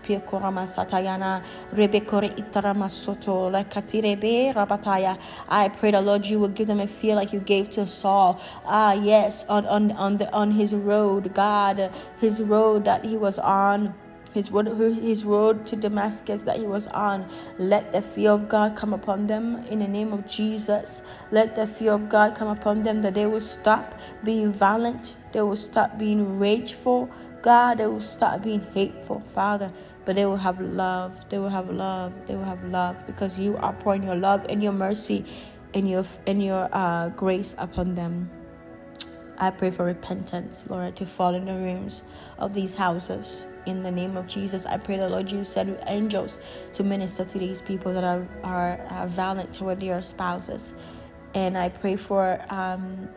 Speaker 1: I pray the Lord you will give them a fear like you gave to Saul. Ah, yes, on on on the on his road, God, his road that he was on his road, his road to Damascus that he was on. Let the fear of God come upon them in the name of Jesus. Let the fear of God come upon them that they will stop being violent, they will stop being rageful. God, they will stop being hateful, Father, but they will have love. They will have love. They will have love because you are pouring your love and your mercy and your and your uh, grace upon them. I pray for repentance, Lord, to fall in the rooms of these houses in the name of Jesus. I pray the Lord you send angels to minister to these people that are, are, are violent toward their spouses. And I pray for um,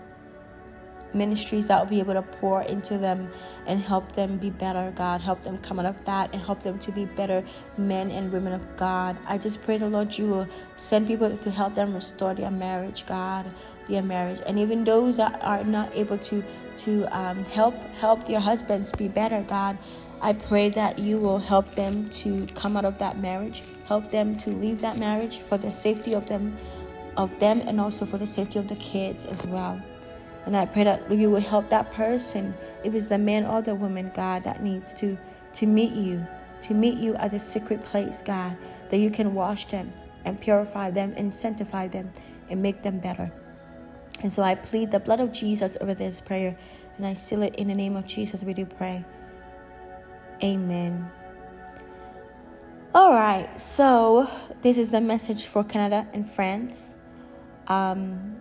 Speaker 1: ministries that will be able to pour into them and help them be better, God. Help them come out of that and help them to be better men and women of God. I just pray the Lord you will send people to help them restore their marriage, God, their marriage. And even those that are not able to to um, help help their husbands be better, God. I pray that you will help them to come out of that marriage, help them to leave that marriage for the safety of them of them and also for the safety of the kids as well. And I pray that you will help that person, if it's the man or the woman, God, that needs to to meet you, to meet you at a secret place, God, that you can wash them and purify them and sanctify them and make them better. And so I plead the blood of Jesus over this prayer and I seal it in the name of Jesus. We do pray. Amen. All right, so this is the message for Canada and France. Um,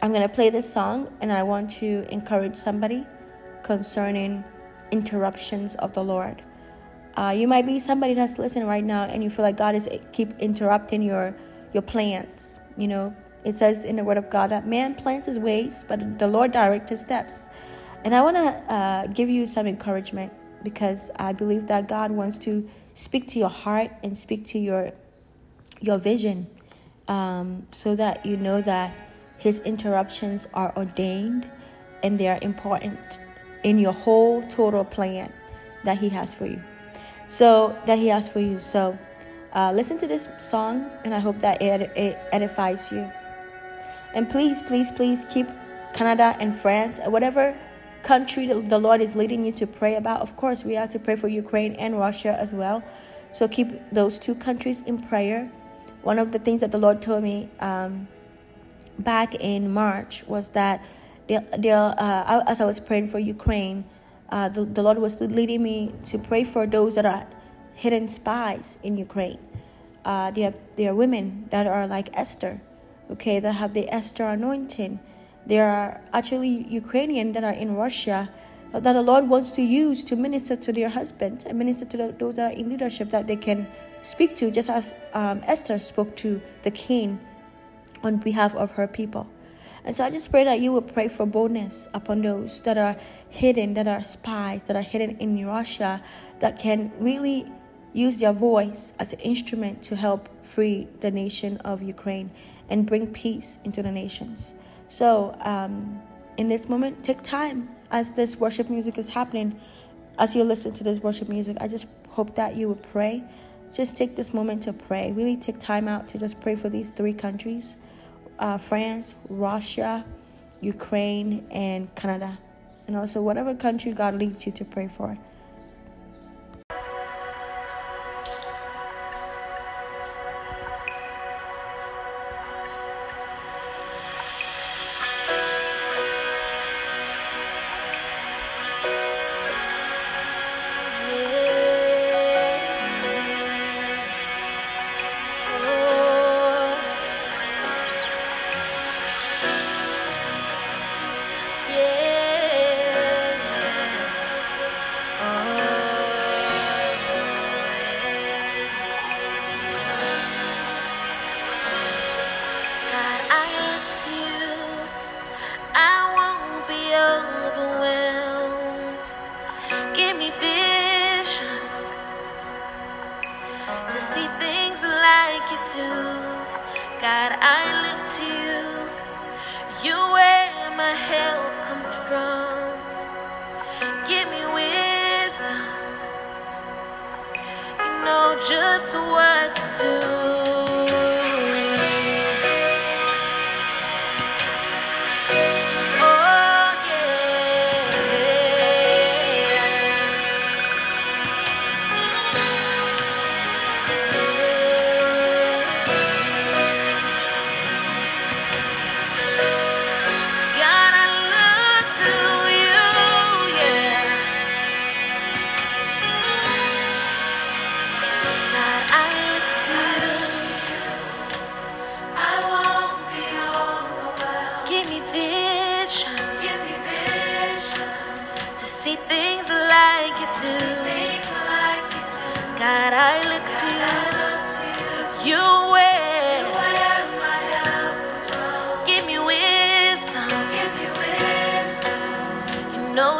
Speaker 1: I'm going to play this song and I want to encourage somebody concerning interruptions of the Lord. Uh, you might be somebody that's listening right now and you feel like God is keep interrupting your your plans. You know, it says in the Word of God that man plans his ways, but the Lord directs his steps. And I want to uh, give you some encouragement because I believe that God wants to speak to your heart and speak to your your vision, um, so that you know that His interruptions are ordained and they are important in your whole total plan that He has for you. So that He has for you. So uh, listen to this song, and I hope that it, it edifies you. And please, please, please keep Canada and France, and whatever country the Lord is leading you to pray about. Of course, we have to pray for Ukraine and Russia as well. So keep those two countries in prayer. One of the things that the Lord told me um, back in March was that the, the, uh, as I was praying for Ukraine, uh, the, the Lord was leading me to pray for those that are hidden spies in Ukraine. Uh, they, are, they are women that are like Esther, okay, that have the Esther anointing there are actually Ukrainian that are in Russia that the Lord wants to use to minister to their husbands and minister to the, those that are in leadership that they can speak to, just as um, Esther spoke to the king on behalf of her people. And so I just pray that you will pray for boldness upon those that are hidden, that are spies, that are hidden in Russia, that can really use their voice as an instrument to help free the nation of Ukraine and bring peace into the nations. So, um, in this moment, take time as this worship music is happening. As you listen to this worship music, I just hope that you would pray. Just take this moment to pray. Really take time out to just pray for these three countries uh, France, Russia, Ukraine, and Canada. And also, whatever country God leads you to pray for.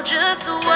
Speaker 2: Just what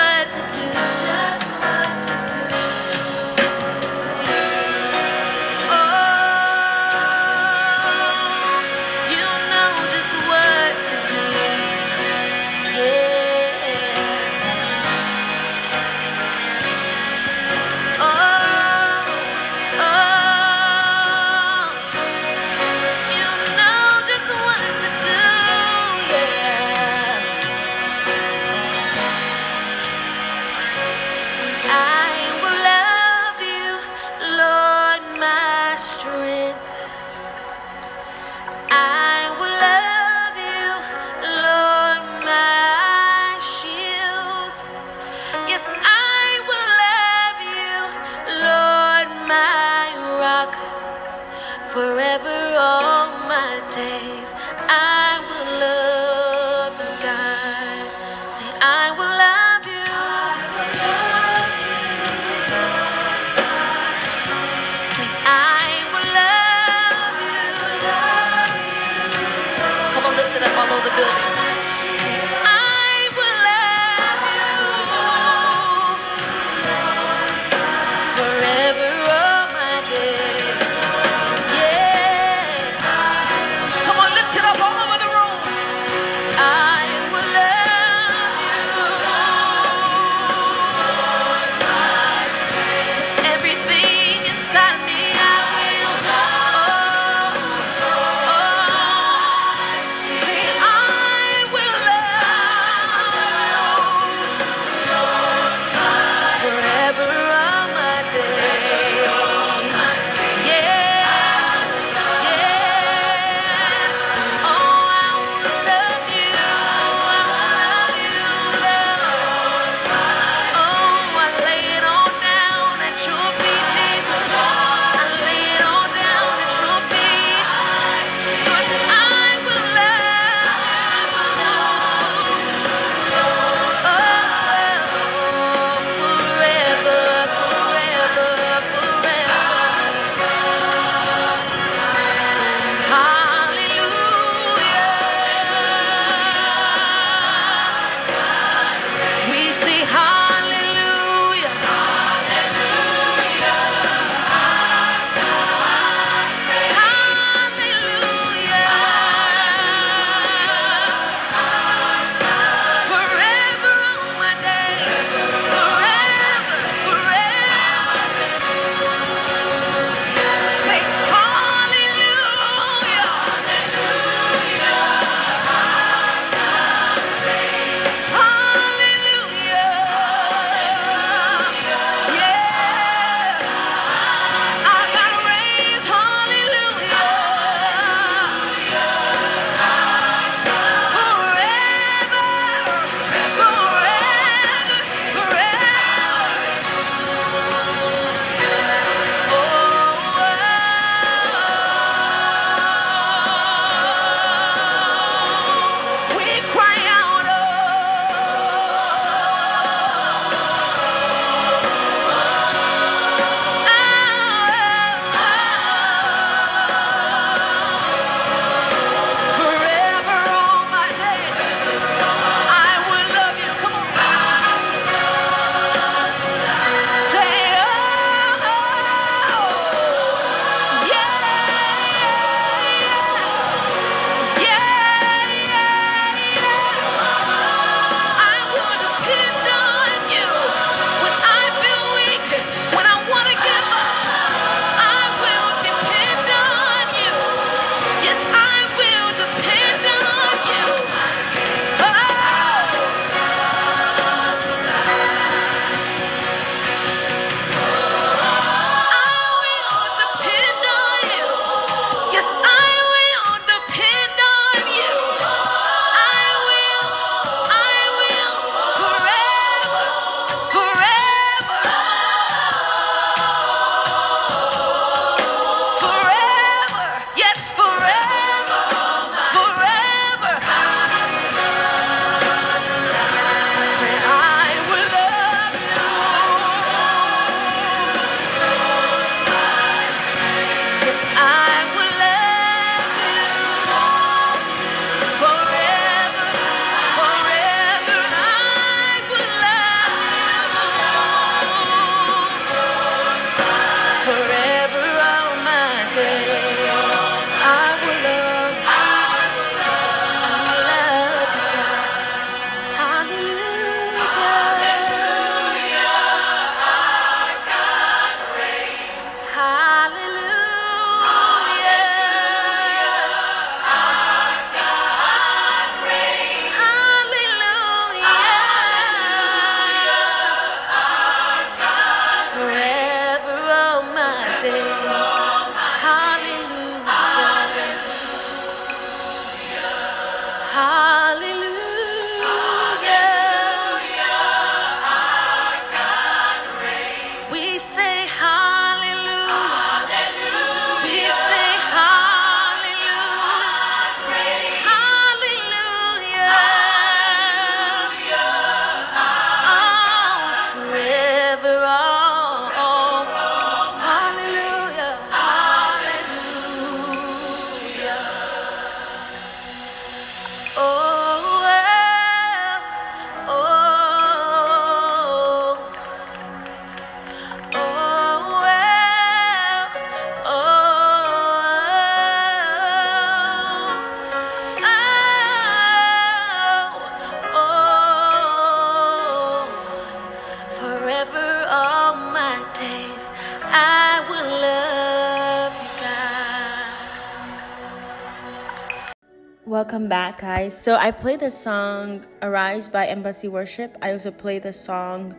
Speaker 1: Back, guys. So I played the song Arise by Embassy Worship. I also played the song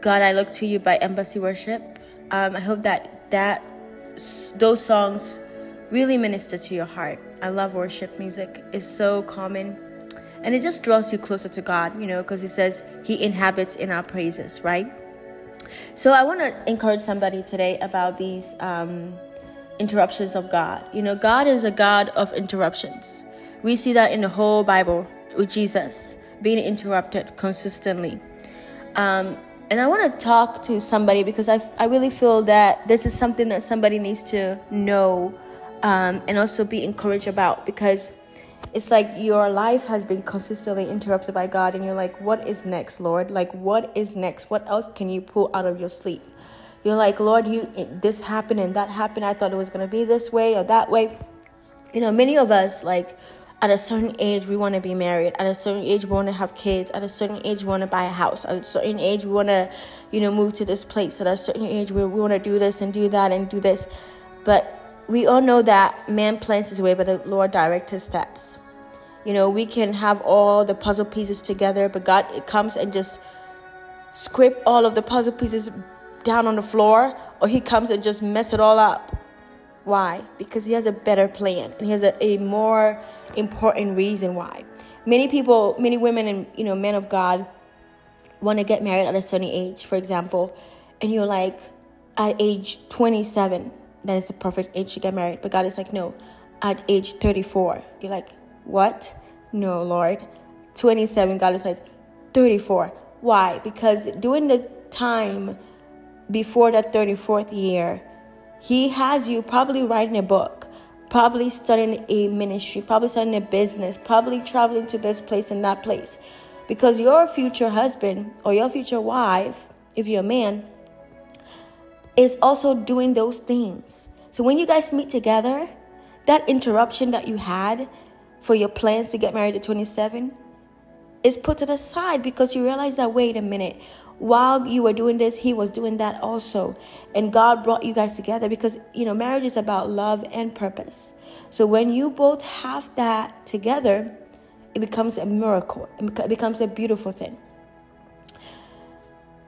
Speaker 1: God I Look to You by Embassy Worship. Um, I hope that that those songs really minister to your heart. I love worship music. It's so common and it just draws you closer to God, you know, because it says he inhabits in our praises, right? So I want to encourage somebody today about these um, interruptions of God. You know, God is a God of interruptions. We see that in the whole Bible with Jesus being interrupted consistently. Um, and I want to talk to somebody because I, I really feel that this is something that somebody needs to know um, and also be encouraged about because it's like your life has been consistently interrupted by God, and you're like, What is next, Lord? Like, what is next? What else can you pull out of your sleep? You're like, Lord, you this happened and that happened. I thought it was gonna be this way or that way. You know, many of us like at a certain age we want to be married. At a certain age we want to have kids. At a certain age we want to buy a house. At a certain age we want to you know move to this place. At a certain age we, we want to do this and do that and do this. But we all know that man plans his way but the lord directs his steps. You know we can have all the puzzle pieces together but god it comes and just scrape all of the puzzle pieces down on the floor or he comes and just mess it all up. Why? Because he has a better plan and he has a, a more important reason why. Many people, many women and you know men of God want to get married at a certain age, for example, and you're like at age 27, that is the perfect age to get married. But God is like, no, at age 34. You're like, what? No, Lord. 27, God is like, 34. Why? Because during the time before that 34th year, He has you probably writing a book, probably starting a ministry, probably starting a business, probably traveling to this place and that place. Because your future husband or your future wife, if you're a man, is also doing those things. So when you guys meet together, that interruption that you had for your plans to get married at 27 is put to the side because you realize that wait a minute while you were doing this, he was doing that also. And God brought you guys together because, you know, marriage is about love and purpose. So when you both have that together, it becomes a miracle, it becomes a beautiful thing.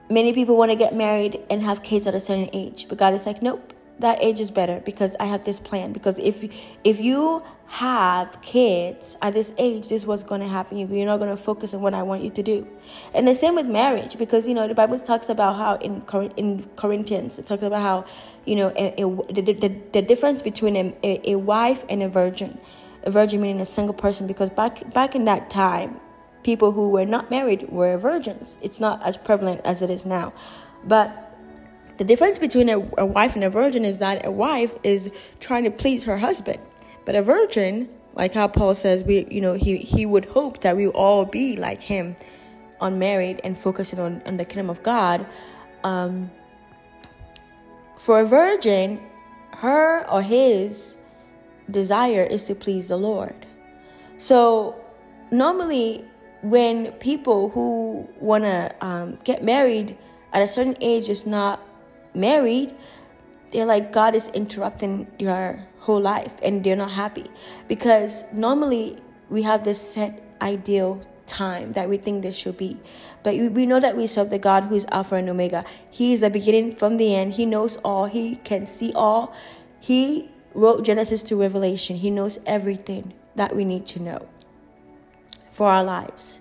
Speaker 1: Many people want to get married and have kids at a certain age, but God is like, nope that age is better because I have this plan. Because if if you have kids at this age, this is what's going to happen. You, you're not going to focus on what I want you to do. And the same with marriage, because you know the Bible talks about how in in Corinthians it talks about how you know a, a, the, the, the difference between a, a, a wife and a virgin. A virgin meaning a single person, because back back in that time, people who were not married were virgins. It's not as prevalent as it is now, but the difference between a, a wife and a virgin is that a wife is trying to please her husband, but a virgin, like how Paul says, we you know he he would hope that we all be like him, unmarried and focusing on on the kingdom of God. Um, for a virgin, her or his desire is to please the Lord. So normally, when people who want to um, get married at a certain age is not married, they're like, God is interrupting your whole life and they're not happy. Because normally we have this set ideal time that we think this should be. But we know that we serve the God who is Alpha and Omega. He is the beginning from the end. He knows all. He can see all. He wrote Genesis to Revelation. He knows everything that we need to know for our lives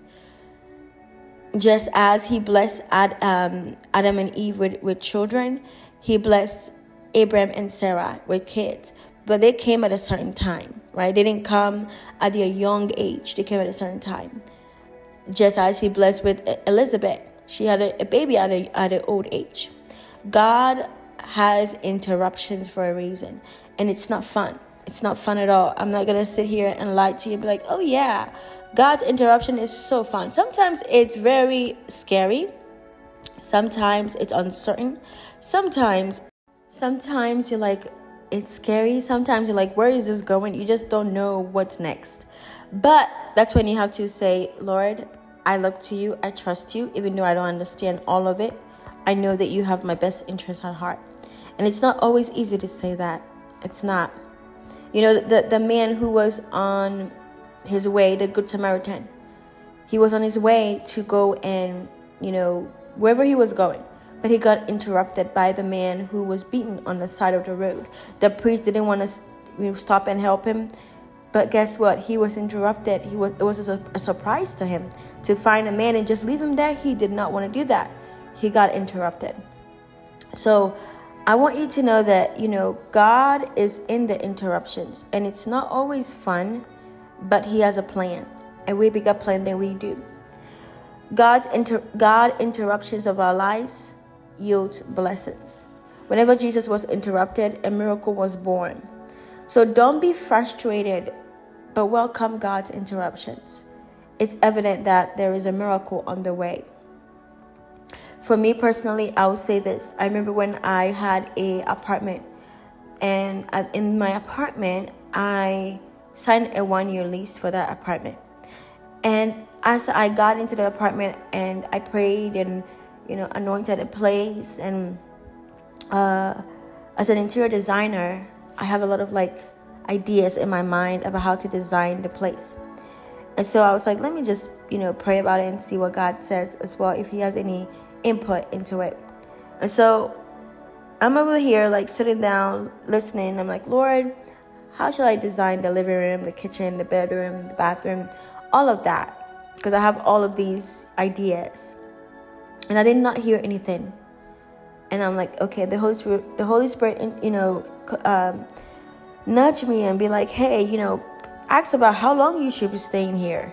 Speaker 1: just as he blessed Ad, um, Adam and Eve with, with children, he blessed Abraham and Sarah with kids. But they came at a certain time, right? They didn't come at their young age, they came at a certain time. Just as he blessed with Elizabeth, she had a, a baby at, a, at an old age. God has interruptions for a reason, and it's not fun. It's not fun at all. I'm not gonna sit here and lie to you and be like, oh yeah, God's interruption is so fun. Sometimes it's very scary. Sometimes it's uncertain. Sometimes sometimes you're like it's scary. Sometimes you're like where is this going? You just don't know what's next. But that's when you have to say, Lord, I look to you. I trust you even though I don't understand all of it. I know that you have my best interest at heart. And it's not always easy to say that. It's not. You know, the the man who was on his way, the Good Samaritan. He was on his way to go and, you know, wherever he was going. But he got interrupted by the man who was beaten on the side of the road. The priest didn't want to stop and help him. But guess what? He was interrupted. He was, it was a, a surprise to him to find a man and just leave him there. He did not want to do that. He got interrupted. So I want you to know that, you know, God is in the interruptions and it's not always fun, but He has a plan. a way bigger plan than we do. God's inter- God interruptions of our lives yield blessings. Whenever Jesus was interrupted, a miracle was born. So don't be frustrated, but welcome God's interruptions. It's evident that there is a miracle on the way. For me personally, I would say this. I remember when I had a apartment, and uh, in my apartment, I signed a one-year lease for that apartment. And as I got into the apartment and I prayed and you know anointed a place, and uh, as an interior designer, I have a lot of like ideas in my mind about how to design the place. And so I was like, let me just, you know, pray about it and see what God says as well, if He has any input into it. And so I'm over here, like sitting down, listening. I'm like, Lord, how should I design the living room, the kitchen, the bedroom, the bathroom, all of that? Because I have all of these ideas. And I did not hear anything. And I'm like, okay, the Holy Spirit, the Holy Spirit, you know, um, nudge me and be like, hey, you know, ask about how long you should be staying here.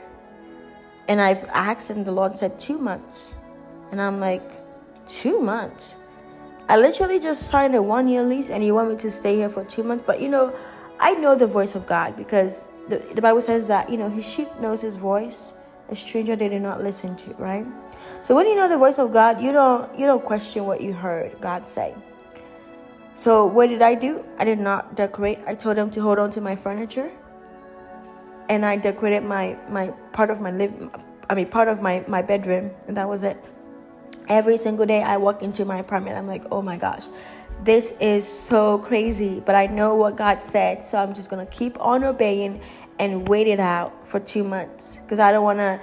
Speaker 1: And I asked, and the Lord said, two months. And I'm like, two months? I literally just signed a one year lease, and you want me to stay here for two months? But you know, I know the voice of God because the, the Bible says that, you know, his sheep knows his voice, a stranger they do not listen to, right? So when you know the voice of God, you don't you don't question what you heard God say. So what did I do? I did not decorate. I told them to hold on to my furniture. And I decorated my my part of my live I mean part of my my bedroom and that was it. Every single day I walk into my apartment, I'm like, "Oh my gosh. This is so crazy, but I know what God said, so I'm just to keep on obeying and wait it out for 2 months because I don't want to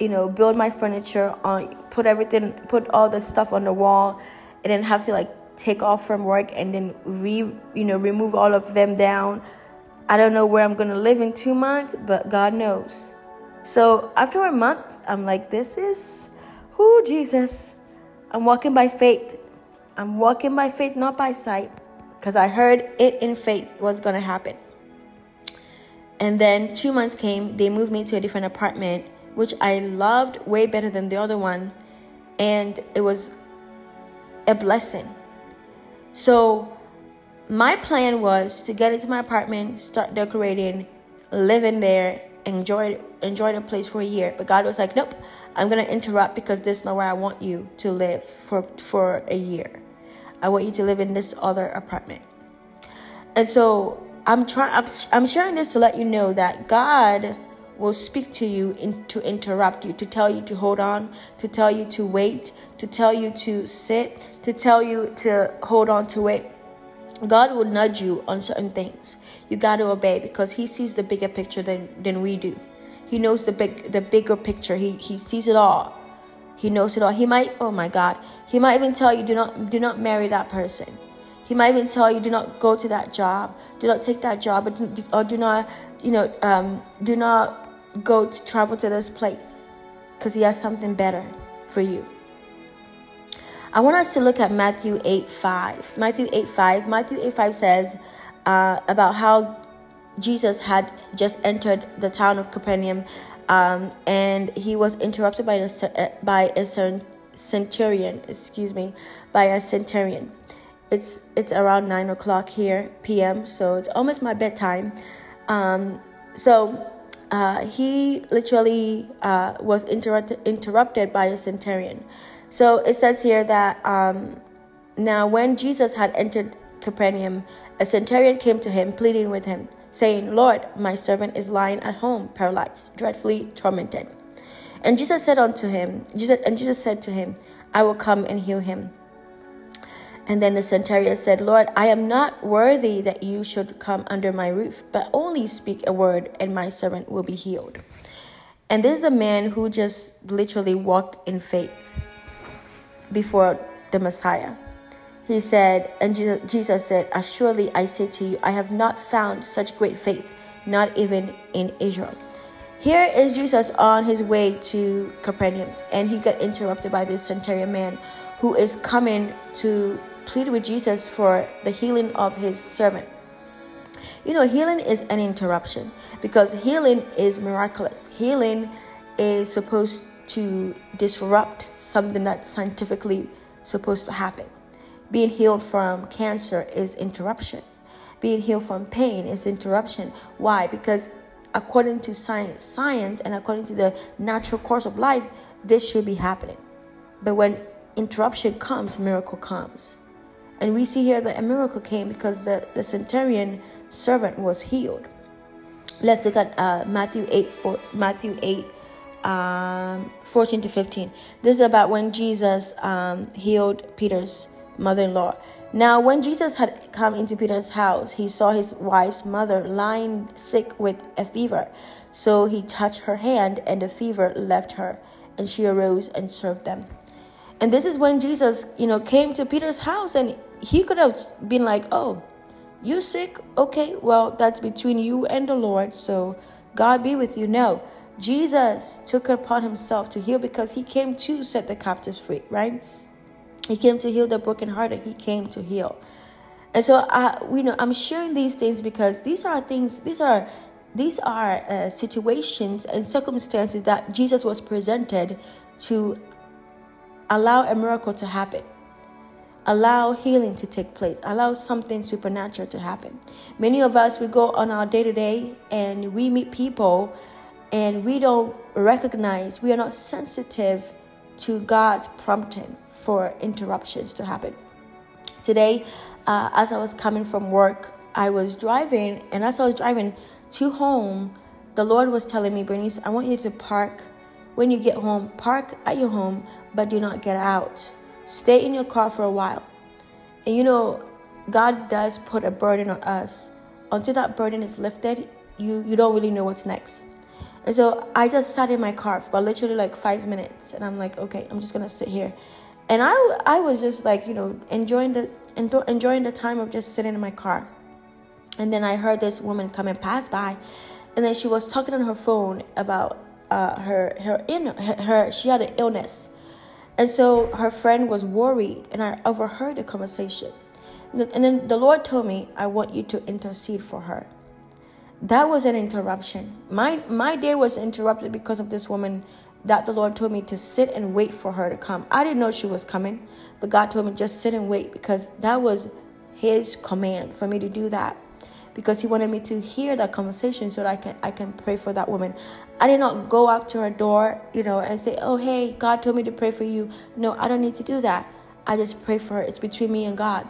Speaker 1: you know, build my furniture on, put everything, put all the stuff on the wall, and then have to like take off from work and then re, you know, remove all of them down. I don't know where I'm gonna live in two months, but God knows. So after a month, I'm like, this is, who Jesus. I'm walking by faith. I'm walking by faith, not by sight, because I heard it in faith what's gonna happen. And then two months came. They moved me to a different apartment which I loved way better than the other one. And it was a blessing. So, my plan was to get into my apartment, start decorating, live in there, enjoy enjoy the place for a year. But God was like, "Nope, I'm gonna interrupt because this is not where I want you to live for for a year. I want you to live in this other apartment." And so I'm trying. I'm, I'm sharing this to let you know that God will speak to you in, to interrupt you, to tell you to hold on, to tell you to wait, to tell you to sit, to tell you to hold on to it. God will nudge you on certain things. You got to obey because He sees the bigger picture than, than we do. He knows the big the bigger picture. He He sees it all. He knows it all. He might oh my God. He might even tell you do not do not marry that person. He might even tell you do not go to that job. Do not take that job or do, or do not you know um, do not go to travel to this place because he has something better for you. I want us to look at Matthew 8 5. Matthew 8 5. Matthew 8 5 says uh, about how Jesus had just entered the town of Capernaum um, and he was interrupted by a, by a centurion, excuse me, by a centurion. It's, it's around 9 o'clock here, p.m., so it's almost my bedtime. Um, so uh, he literally uh, was interrupt- interrupted by a centurion. So it says here that um, now when Jesus had entered Capernaum, a centurion came to him, pleading with him, saying, Lord, my servant is lying at home, paralyzed, dreadfully tormented. And Jesus said unto him, Jesus, and Jesus said to him, I will come and heal him. And then the centurion said, Lord, I am not worthy that you should come under my roof, but only speak a word, and my servant will be healed. And this is a man who just literally walked in faith before the Messiah. He said, and Jesus said, Assuredly I say to you, I have not found such great faith, not even in Israel. Here is Jesus on his way to Capernaum, and he got interrupted by this centurion man who is coming to plead with Jesus for the healing of his servant. You know, healing is an interruption because healing is miraculous. Healing is supposed to disrupt something that's scientifically supposed to happen. Being healed from cancer is interruption. Being healed from pain is interruption. Why? Because according to science, science and according to the natural course of life, this should be happening. But when interruption comes, miracle comes. And we see here that a miracle came because the, the centurion servant was healed. Let's look at uh, Matthew 8, four, Matthew 8, um, 14 to 15. This is about when Jesus um, healed Peter's mother in law. Now, when Jesus had come into Peter's house, he saw his wife's mother lying sick with a fever. So he touched her hand, and the fever left her, and she arose and served them. And this is when Jesus, you know, came to Peter's house, and he could have been like, "Oh, you sick? Okay, well, that's between you and the Lord. So God be with you." No, Jesus took upon himself to heal because he came to set the captives free, right? He came to heal the brokenhearted. He came to heal. And so, I, you know, I'm sharing these things because these are things, these are, these are uh, situations and circumstances that Jesus was presented to allow a miracle to happen, allow healing to take place, allow something supernatural to happen. Many of us, we go on our day to day and we meet people and we don't recognize, we are not sensitive to God's prompting for interruptions to happen. Today, uh, as I was coming from work, I was driving, and as I was driving to home, the Lord was telling me, Bernice, I want you to park when you get home, park at your home, but do not get out. Stay in your car for a while. And you know, God does put a burden on us. Until that burden is lifted, you, you don't really know what's next. And so I just sat in my car for literally like five minutes, and I'm like, okay, I'm just gonna sit here. And I, I was just like, you know, enjoying the enjoying the time of just sitting in my car. And then I heard this woman come and pass by, and then she was talking on her phone about uh, her her in her she had an illness, and so her friend was worried, and I overheard the conversation. And then the Lord told me, I want you to intercede for her that was an interruption. My my day was interrupted because of this woman that the Lord told me to sit and wait for her to come. I didn't know she was coming, but God told me just sit and wait because that was his command for me to do that. Because he wanted me to hear that conversation so that I can I can pray for that woman. I did not go up to her door, you know, and say, "Oh, hey, God told me to pray for you." No, I don't need to do that. I just pray for her. It's between me and God.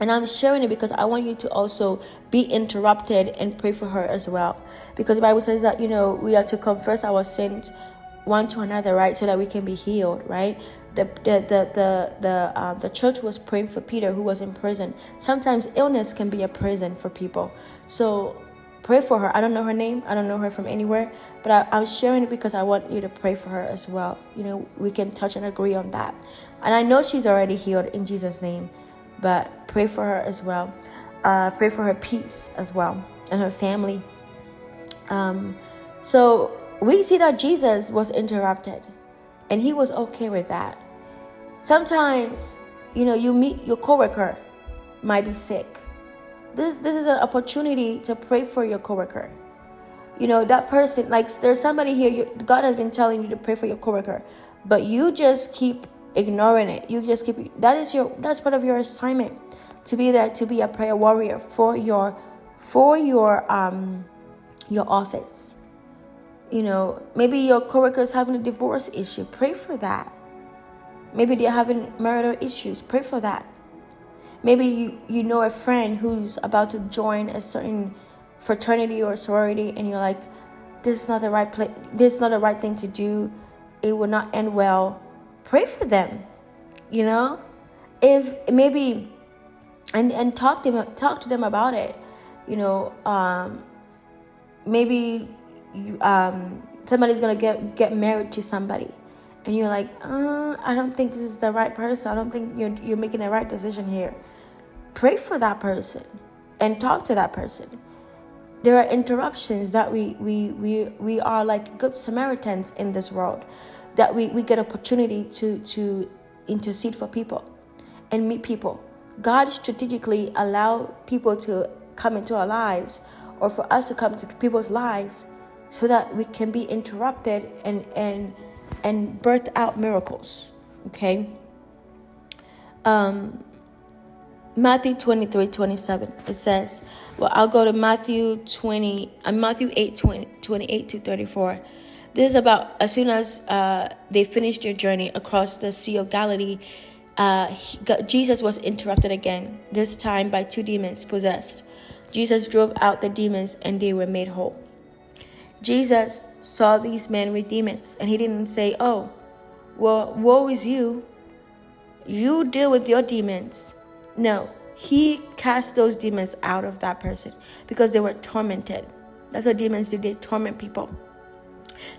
Speaker 1: And I'm sharing it because I want you to also be interrupted and pray for her as well. Because the Bible says that, you know, we are to confess our sins one to another, right? So that we can be healed, right? The the the the the, uh, the church was praying for Peter who was in prison. Sometimes illness can be a prison for people. So pray for her. I don't know her name. I don't know her from anywhere, but I, I'm sharing it because I want you to pray for her as well. You know, we can touch and agree on that. And I know she's already healed in Jesus' name but pray for her as well. Uh, pray for her peace as well and her family. Um, so we see that Jesus was interrupted and he was okay with that. Sometimes, you know, you meet your coworker might be sick. This this is an opportunity to pray for your coworker. You know, that person like there's somebody here you, God has been telling you to pray for your coworker, but you just keep ignoring it. You just keep that is your that's part of your assignment to be there to be a prayer warrior for your for your um your office. You know, maybe your coworkers having a divorce issue. Pray for that. Maybe they're having marital issues. Pray for that. Maybe you, you know a friend who's about to join a certain fraternity or sorority and you're like, this is not the right place this is not the right thing to do. It will not end well pray for them, you know? if maybe and and talk to them talk to them about it. You know um maybe you, um somebody's gonna get get married to somebody. And you're like uh, i don't think this is the right person. I don't think you're you're making the right decision here. Pray for that person and talk to that person. There are interruptions that we we we, we are like good samaritans in this world that we, we get opportunity to to intercede for people and meet people god strategically allow people to come into our lives or for us to come into people's lives so that we can be interrupted and and and birth out miracles okay um Matthew 23, 27. It says, well, I'll go to Matthew 20, uh, Matthew 8, 20, 28 to 34. This is about as soon as uh, they finished their journey across the Sea of Galilee, uh, he, Jesus was interrupted again, this time by two demons possessed. Jesus drove out the demons and they were made whole. Jesus saw these men with demons and he didn't say, Oh, well, woe is you. You deal with your demons. No, he cast those demons out of that person because they were tormented. That's what demons do, they torment people.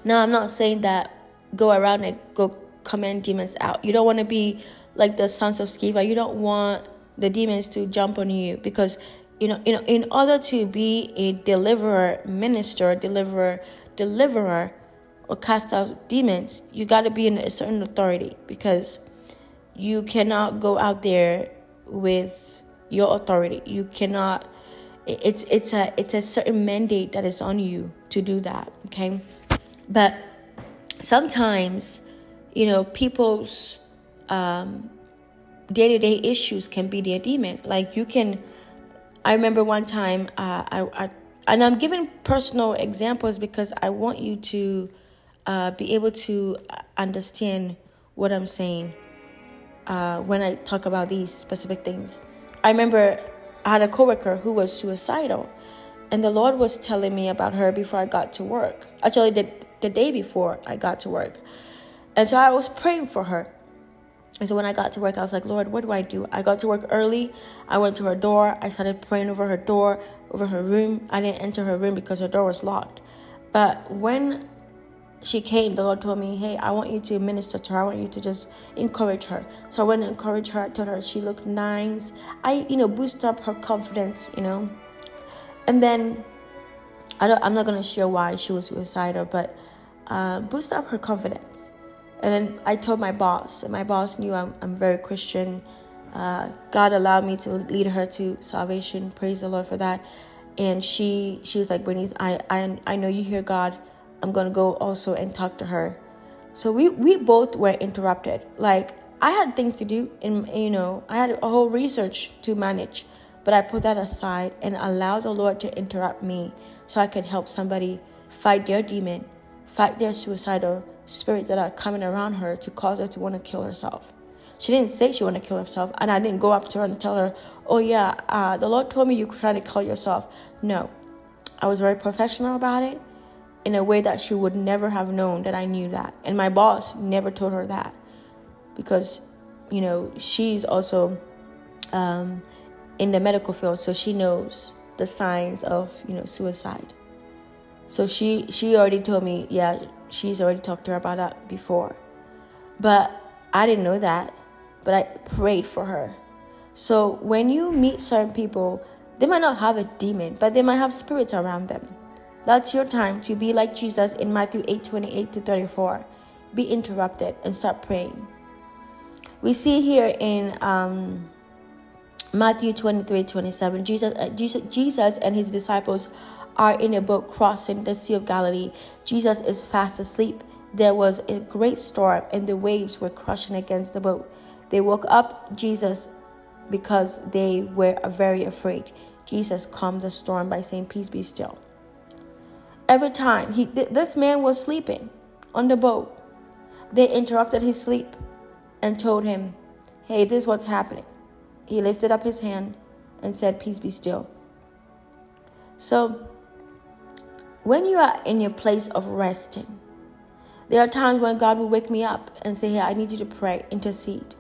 Speaker 1: Now, I'm not saying that go around and go command demons out. You don't want to be like the sons of Sceva. You don't want the demons to jump on you because you know, you know, in order to be a deliverer, minister, deliverer, deliverer, or cast out demons, you got to be in a certain authority because you cannot go out there with your authority. You cannot. It's it's a it's a certain mandate that is on you to do that. Okay, but sometimes, you know, people's um, day-to-day issues can be their demon. Like you can. I remember one time uh, I, I and I'm giving personal examples because I want you to uh, be able to understand what I'm saying uh, when I talk about these specific things. I remember I had a coworker who was suicidal, and the Lord was telling me about her before I got to work. Actually, the, the day before I got to work. And so I was praying for her. And so when I got to work, I was like, Lord, what do I do? I got to work early. I went to her door. I started praying over her door, over her room. I didn't enter her room because her door was locked. But when she came, the Lord told me, Hey, I want you to minister to her. I want you to just encourage her. So I went and encouraged her. I told her she looked nice. I, you know, boost up her confidence, you know. And then I don't, I'm not going to share why she was suicidal, but uh, boost up her confidence. And then I told my boss, and my boss knew I'm, I'm very Christian. Uh, God allowed me to lead her to salvation. Praise the Lord for that. And she she was like, Bernice, I, I, I know you hear God I'm gonna go also and talk to her. So we we both were interrupted. Like I had things to do, and you know I had a whole research to manage, but I put that aside and allowed the Lord to interrupt me so I could help somebody fight their demon, fight their suicidal spirits that are coming around her to cause her to want to kill herself. She didn't say she wanted to kill herself, and I didn't go up to her and tell her, "Oh yeah, uh, the Lord told me you're trying to kill yourself." No, I was very professional about it in a way that she would never have known that I knew that. And my boss never told her that because, you know, she's also um, in the medical field, so she knows the signs of, you know, suicide. So she she already told me, yeah, she's already talked to her about that before. But I didn't know that, but I prayed for her. So when you meet certain people, they might not have a demon, but they might have spirits around them. That's your time to be like Jesus in Matthew 8 28 to 34. Be interrupted and start praying. We see here in um, Matthew 23 27, Jesus, uh, Jesus, Jesus and his disciples are in a boat crossing the Sea of Galilee. Jesus is fast asleep. There was a great storm, and the waves were crushing against the boat. They woke up Jesus because they were very afraid. Jesus calmed the storm by saying, Peace be still. Every time he this man was sleeping on the boat, they interrupted his sleep and told him, "Hey, this is what's happening." He lifted up his hand and said, "Peace be still." So, when you are in your place of resting, there are times when God will wake me up and say, "Hey, I need you to pray, intercede."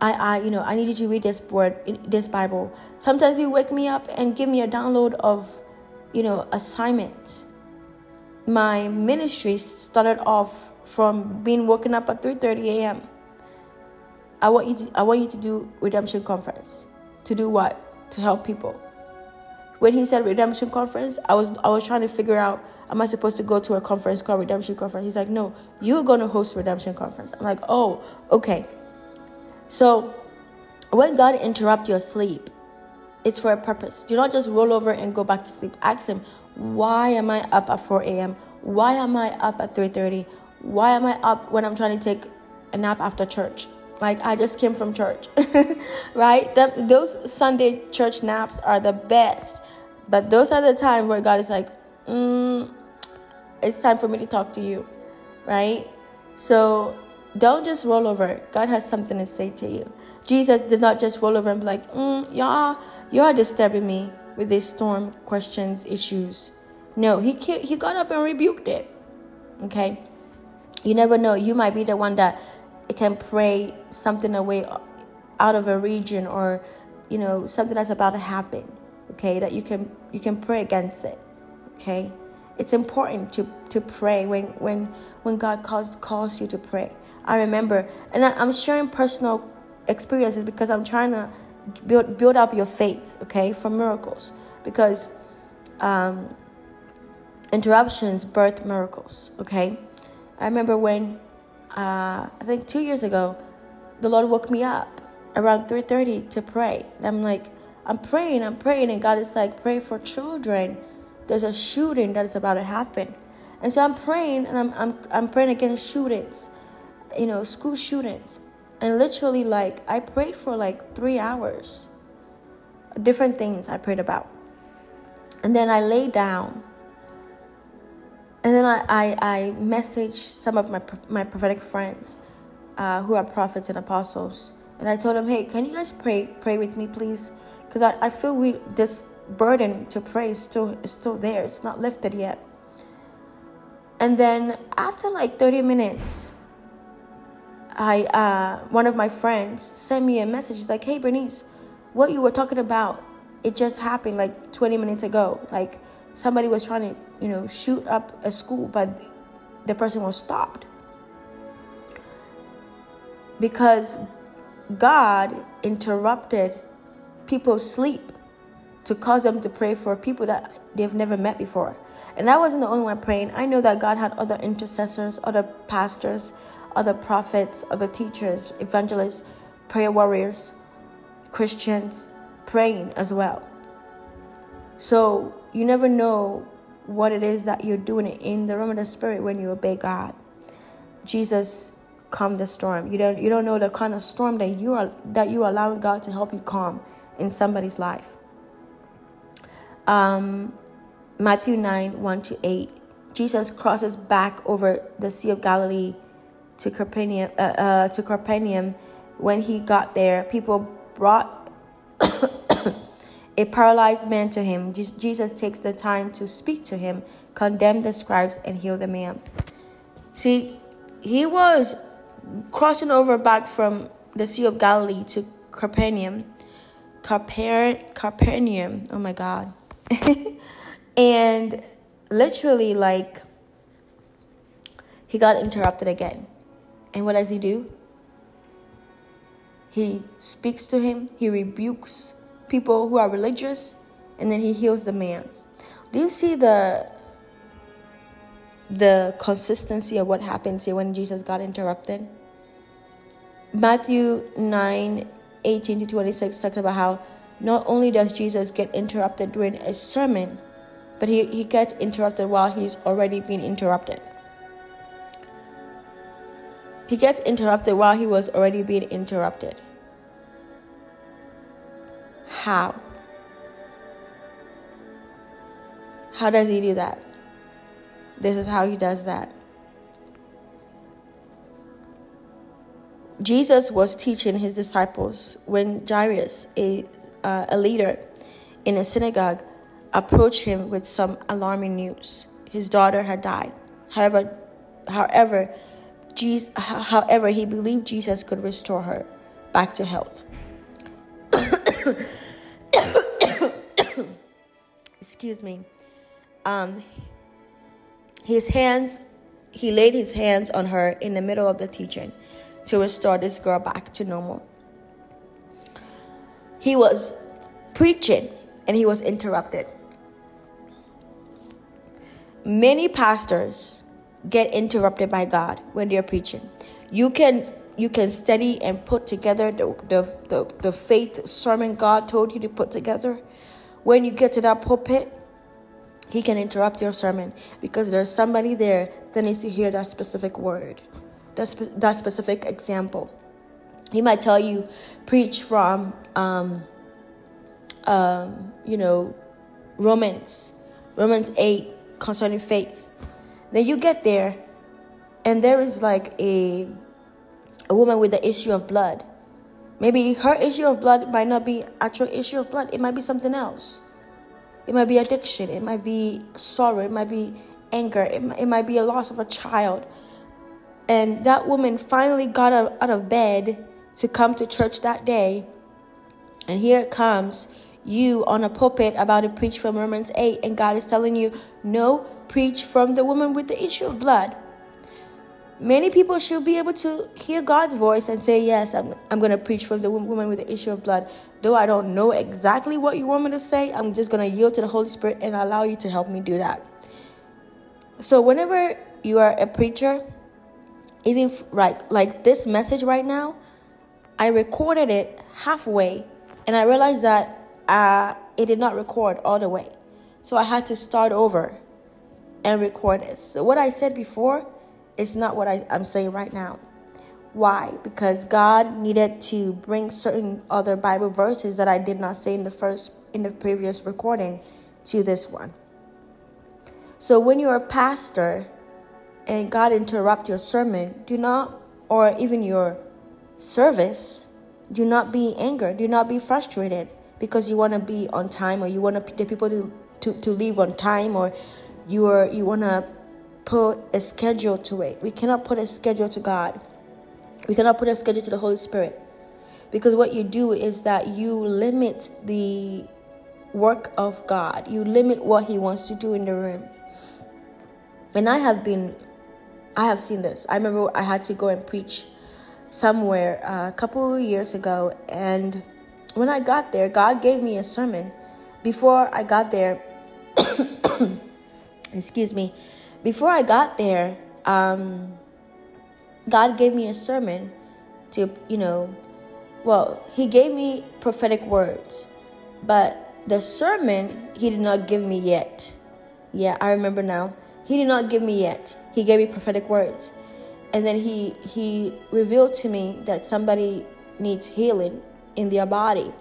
Speaker 1: I, I, you know, I need you to read this word, this Bible. Sometimes He wake me up and give me a download of, you know, assignments. My ministry started off from being woken up at 3:30 a.m. I want you to, I want you to do redemption conference. To do what? To help people. When he said redemption conference, I was I was trying to figure out am I supposed to go to a conference called redemption conference? He's like, no, you're to host redemption conference. I'm like, oh, okay. So, when God interrupt your sleep, it's for a purpose. Do not just roll over and go back to sleep. Ask Him, why am I up at 4 a.m.? Why am I up at 3:30? Why am I up when I'm trying to take a nap after church? Like I just came from church, (laughs) right? those Sunday church naps are the best, but those are the time where God is like, mm, it's time for me to talk to you, right? So don't just roll over. God has something to say to you. Jesus did not just roll over and be like, mm, y'all, y'all disturbing me with these storm questions, issues. No, he he got up and rebuked it. Okay, you never know. You might be the one that can pray something away out of a region or you know something that's about to happen. Okay, that you can you can pray against it. Okay, it's important to to pray when when when God calls calls you to pray. I remember, and I, am sharing personal experiences because I'm trying to build build up your faith, okay, for miracles. Because um, interruptions birth miracles, okay. I remember when uh, I think two years ago, the Lord woke me up around 3:30 to pray, and I'm like, I'm praying, I'm praying, and God is like, pray for children. There's a shooting that is about to happen, and so I'm praying, and I'm I'm I'm praying against shootings you know, school shootings. And literally, like, I prayed for like three hours. Different things I prayed about. And then I lay down. And then I, I, I messaged some of my, my prophetic friends uh, who are prophets and apostles. And I told them, hey, can you guys pray pray with me, please? Because I, I feel we this burden to pray is still, is still there. It's not lifted yet. And then after like 30 minutes, I uh, one of my friends sent me a message. He's like, "Hey, Bernice, what you were talking about, it just happened like 20 minutes ago. Like somebody was trying to, you know, shoot up a school, but the person was stopped because God interrupted people's sleep to cause them to pray for people that they've never met before. And I wasn't the only one praying. I know that God had other intercessors, other pastors, other prophets, other teachers, evangelists, prayer warriors, Christians praying as well. So you never know what it is that you're doing in the realm of the spirit when you obey God. Jesus calmed the storm. You don't you don't know the kind of storm that you are that you are allowing God to help you calm in somebody's life. Um, Matthew 9, 1 to 8. Jesus crosses back over the Sea of Galilee to Capernaum, uh, uh, to Capernaum. When he got there, people brought a paralyzed man to him. Jesus takes the time to speak to him, condemn the scribes, and heal the man. See, he was crossing over back from the Sea of Galilee to Capernaum. Caper- Capernaum, oh my God. (laughs) and literally, like, he got interrupted again. And what does he do? He speaks to him, he rebukes people who are religious, and then he heals the man. Do you see the the consistency of what happens here when Jesus got interrupted? Matthew 9 18 to 26 talks about how not only does Jesus get interrupted during a sermon, but he, he gets interrupted while he's already been interrupted. He gets interrupted while he was already being interrupted. How? How does he do that? This is how he does that. Jesus was teaching his disciples when Jairus, a, uh, a leader in a synagogue, approached him with some alarming news. His daughter had died. However, however, Jesus, however, he believed Jesus could restore her. back to health. (coughs) (coughs) Excuse me. Um, his hands, he laid his hands on her in the middle of the teaching to restore this girl back to normal. He was preaching and he was interrupted. Many pastors get interrupted by God when they're preaching. You can you can study and put together the, the, the, the faith sermon God told you to put together. When you get to that pulpit, he can interrupt your sermon because there's somebody there that needs to hear that specific word, that, spe- that specific example. He might tell you, preach from, um, um, you know, Romans, Romans 8 concerning faith. Then you get there, and there is like a a woman with the issue of blood. Maybe her issue of blood might not be actual issue of blood. It might be something else. It might be addiction. It might be sorrow. It might be anger. It, it might be a loss of a child. And that woman finally got out, of bed to come to church that day. And here comes you on a pulpit about to preach from Romans 8. And God is telling you, no, preach from the woman with the issue of blood. Many people should be able to hear God's voice and say, Yes, I'm, I'm going to preach from the woman with the issue of blood. Though I don't know exactly what you want me to say, I'm just going to yield to the Holy Spirit and allow you to help me do that. So, whenever you are a preacher, even right, like this message right now, I recorded it halfway and I realized that uh, it did not record all the way. So, I had to start over and record it. So, what I said before it's not what I, I'm saying right now. Why? Because God needed to bring certain other Bible verses that I did not say in the first in the previous recording to this one. So when you're a pastor and God interrupt your sermon, do not or even your service, do not be angered, do not be frustrated because you want to be on time or you want the people to, to, to leave on time or you are you want to put a schedule to it. We cannot put a schedule to God. We cannot put a schedule to the Holy Spirit. Because what you do is that you limit the work of God, you limit what He wants to do in the room. And I have been, I have seen this. I remember I had to go and preach somewhere uh, a couple years ago. And when I got there, God gave me a sermon. Before I got there, (coughs) excuse me, before I got there, um, God gave me a sermon to, you know, well, He gave me prophetic words, but the sermon He did not give me yet. Yeah, I remember now. He did not give me yet. He gave me prophetic words. And then he he revealed to me that somebody needs healing in their body.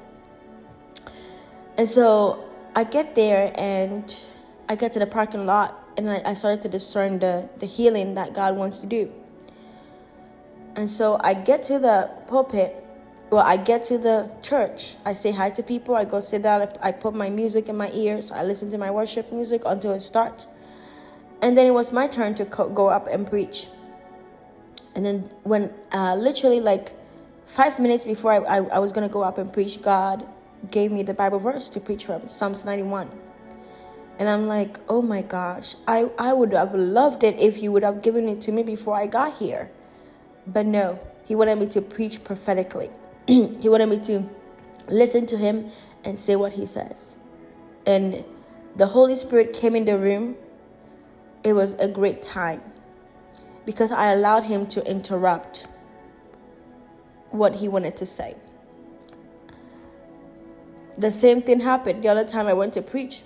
Speaker 1: And so I get there and I get to the parking lot and I, I started to discern the, the healing that God wants to do. And so I get to the pulpit, well, I get to the church, I say hi to people, I go sit down, I put my music in my ears, I listen to my worship music until it starts. And then it was my turn to go up and preach. And then, when uh, literally like five minutes before I, I, I was going to go up and preach, God gave me the Bible verse to preach from Psalms 91. And I'm like, oh my gosh, I, I would have loved it if you would have given it to me before I got here. But no, he wanted me to preach prophetically. (clears throat) he wanted me to listen to him and say what he says. And the Holy Spirit came in the room. It was a great time because I allowed him to interrupt what he wanted to say. The same thing happened the other time I went to preach.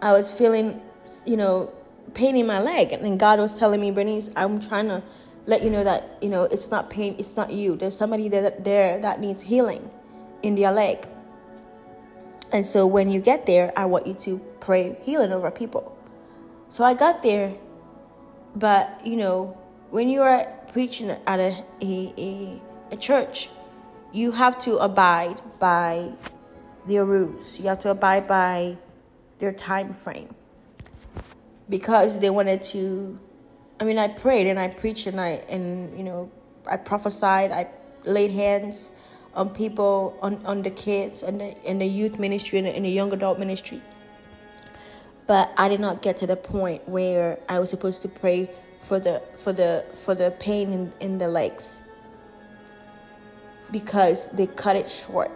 Speaker 1: I was feeling, you know, pain in my leg, and then God was telling me, Bernice, I'm trying to let you know that you know it's not pain, it's not you. There's somebody there that, there that needs healing in their leg. And so when you get there, I want you to pray healing over people. So I got there, but you know, when you are preaching at a, a, a, a church, you have to abide by their rules. You have to abide by their time frame because they wanted to i mean i prayed and i preached and i and you know i prophesied i laid hands on people, on, on the kids, and the, in the youth ministry and in the young adult ministry. But I did not get to the point where I was supposed to pray for the for the for the pain in, in the legs because they cut it short.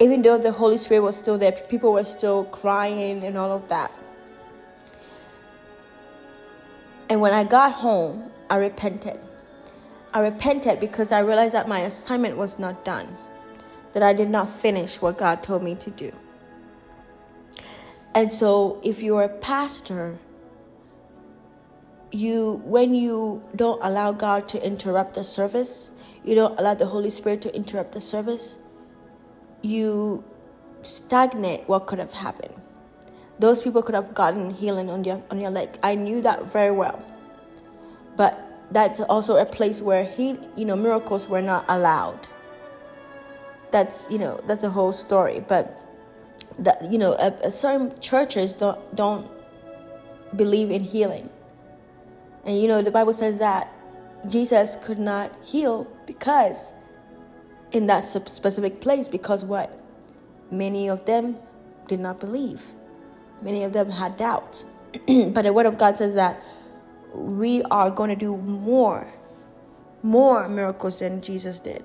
Speaker 1: Even though the Holy Spirit was still there, people were still crying and all of that. And when I got home, I repented. I repented because I realized that my assignment was not done, that I did not finish what God told me to do. And so, if you're a pastor, you when you don't allow God to interrupt the service, you don't allow the Holy Spirit to interrupt the service, you stagnate what could have happened. Those people could have gotten healing on your on your leg. I knew that very well. But that's also a place where he you know miracles were not allowed. That's you know that's a whole story. But that you know a, a certain churches don't don't believe in healing. And you know the Bible says that Jesus could not heal because in that specific place because what many of them did not believe Many of them had doubts. (clears throat) but the Word of God says that we are going to do more, more miracles than Jesus did.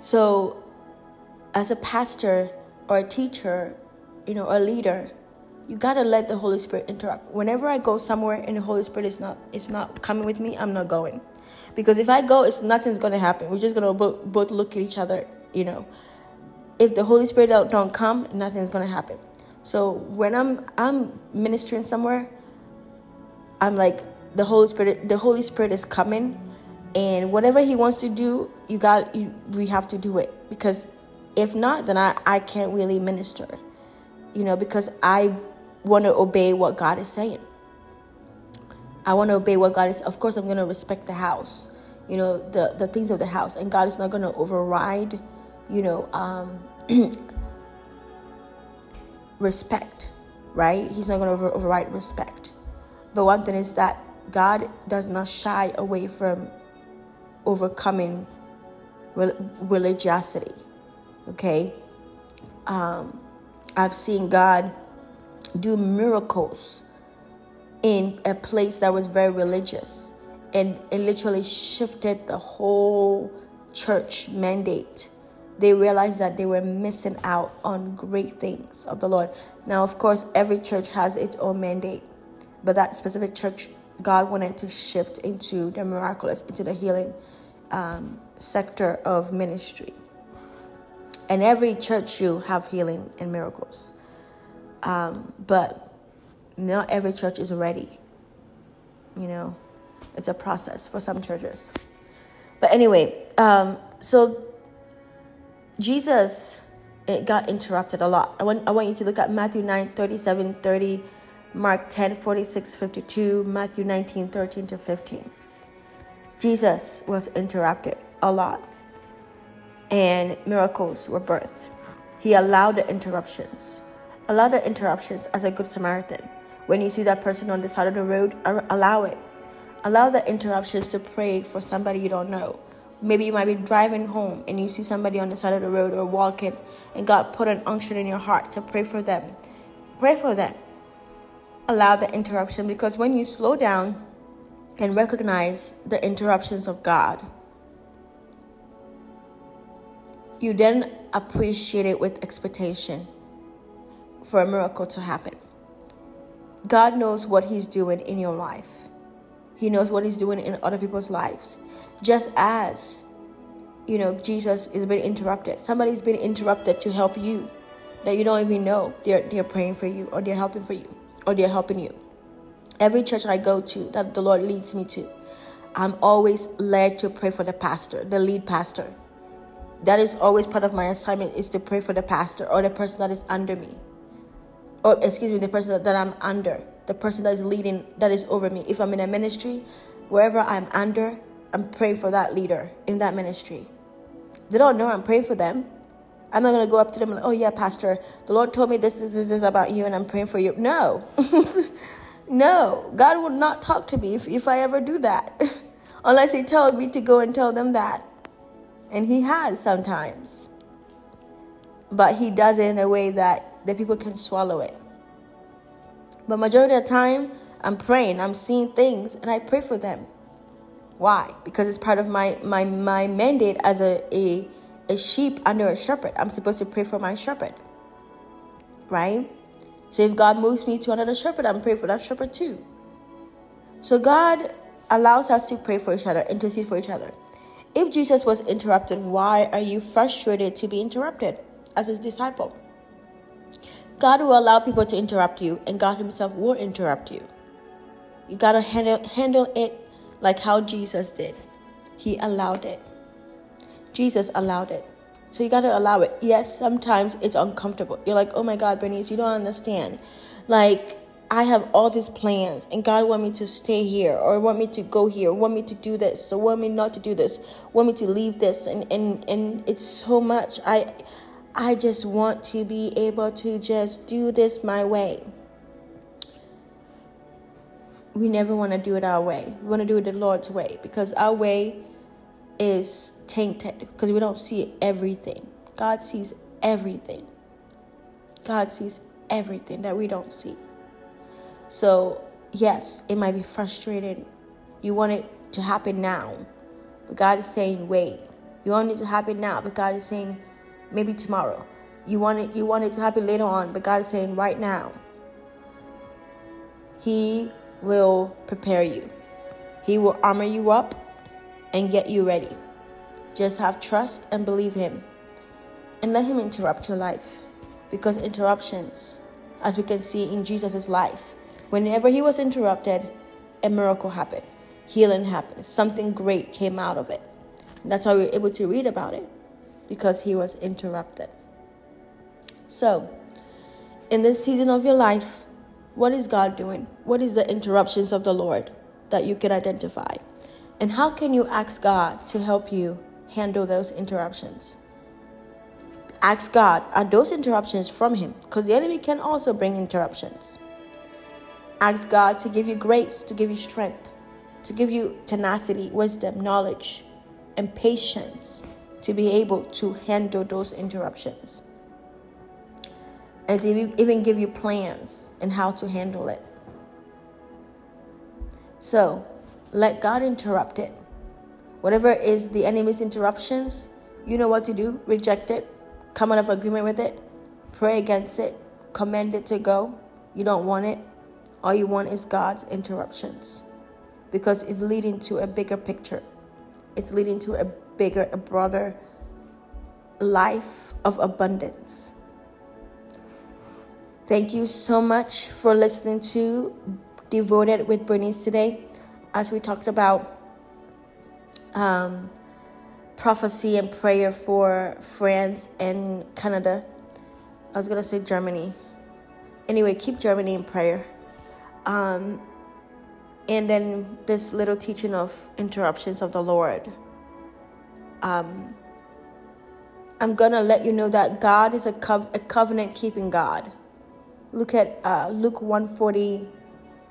Speaker 1: So, as a pastor or a teacher, you know, a leader, you gotta let the Holy Spirit interrupt. Whenever I go somewhere and the Holy Spirit is not is not coming with me, I'm not going, because if I go, it's nothing's gonna happen. We're just gonna both, both look at each other, you know, if the Holy Spirit don't, don't come, nothing's gonna happen. So when I'm I'm ministering somewhere, I'm like the Holy Spirit. The Holy Spirit is coming, and whatever He wants to do, you got you. We have to do it because if not, then I I can't really minister. You know, because I want to obey what God is saying. I want to obey what God is. Of course, I'm going to respect the house. You know, the the things of the house, and God is not going to override you know, um, (clears throat) respect, right? He's not going to over- override respect. But one thing is that God does not shy away from overcoming religiosity. Okay? Um, I've seen God do miracles in a place that was very religious and it literally shifted the whole church mandate they realized that they were missing out on great things of the Lord. Now, of course, every church has its own mandate, but that specific church, God wanted to shift into the miraculous, into the healing um, sector of ministry. And every church you have healing and miracles, um, but not every church is ready. You know, it's a process for some churches. But anyway, um, so Jesus it got interrupted a lot. I want I want you to look at Matthew 9, 37, 30, Mark 10, 46, 52, Matthew 19, 13 to 15. Jesus was interrupted a lot. And miracles were birthed. He allowed the interruptions. Allow the interruptions as a good Samaritan. When you see that person on the side of the road, allow it. Allow the interruptions to pray for somebody you don't know Maybe you might be driving home and you see somebody on the side of the road or walking, and God put an unction in your heart to pray for them. Pray for them. Allow the interruption because when you slow down and recognize the interruptions of God, you then appreciate it with expectation for a miracle to happen. God knows what He's doing in your life. He knows what He's doing in other people's lives. Just as, you know, Jesus is being interrupted. Somebody's been interrupted to help you that you don't even know they're, they're praying for you or they're helping for you or they're helping you. Every church I go to that the Lord leads me to, I'm always led to pray for the pastor, the lead pastor. That is always part of my assignment is to pray for the pastor or the person that is under me. Or excuse me, the person that, that I'm under, the person that is leading, that is over me. If I'm in a ministry, wherever I'm under, I'm praying for that leader in that ministry. They don't know I'm praying for them. I'm not gonna go up to them like, oh yeah, Pastor, the Lord told me this, this, this, about you, and I'm praying for you. No, (laughs) no, God will not talk to me if, if I ever do that. (laughs) Unless He tells me to go and tell them that. And He has sometimes. But He does it in a way that the people can swallow it. But majority of the time, I'm praying, I'm seeing things, and I pray for them. Why? Because it's part of my my my mandate as a a, a sheep under a shepherd. I'm supposed to pray for my shepherd. Right? So if God moves me to another shepherd, I'm praying for that shepherd too. So God allows us to pray for each other, intercede for each other. If Jesus was interrupted, why are you frustrated to be interrupted as his disciple? God will allow people to interrupt you, and God Himself will interrupt you. You gotta handle handle it like how Jesus did. He allowed it. Jesus allowed it. So you gotta allow it. Yes, sometimes it's uncomfortable. You're like, oh my God, Bernice, you don't understand. Like, I have all these plans and God want me to stay here or want me to go here, want me to do this, or want me not to do this, want me to leave this and, and, and it's so much. I I just want to be able to just do this my way. We never want to do it our way. We want to do it the Lord's way because our way is tainted because we don't see everything. God sees everything. God sees everything that we don't see. So, yes, it might be frustrating. You want it to happen now, but God is saying, wait. You want it to happen now, but God is saying, maybe tomorrow. You want it you want it to happen later on, but God is saying right now. He will prepare you. He will armor you up and get you ready. Just have trust and believe him. And let him interrupt your life. Because interruptions, as we can see in Jesus' life, whenever he was interrupted, a miracle happened. Healing happened. Something great came out of it. And that's why we're able to read about it because he was interrupted. So, in this season of your life, what is God doing? What is the interruptions of the Lord that you can identify? And how can you ask God to help you handle those interruptions? Ask God, are those interruptions from Him? Because the enemy can also bring interruptions. Ask God to give you grace, to give you strength, to give you tenacity, wisdom, knowledge, and patience to be able to handle those interruptions and to even give you plans and how to handle it. So, let God interrupt it. Whatever is the enemy's interruptions, you know what to do. Reject it, come out of agreement with it, pray against it, command it to go. You don't want it. All you want is God's interruptions because it's leading to a bigger picture. It's leading to a bigger, a broader life of abundance. Thank you so much for listening to Devoted with Bernice today as we talked about um, prophecy and prayer for France and Canada. I was going to say Germany. Anyway, keep Germany in prayer. Um, and then this little teaching of interruptions of the Lord um, I'm gonna let you know that God is a, a covenant keeping God. Look at uh, Luke 140.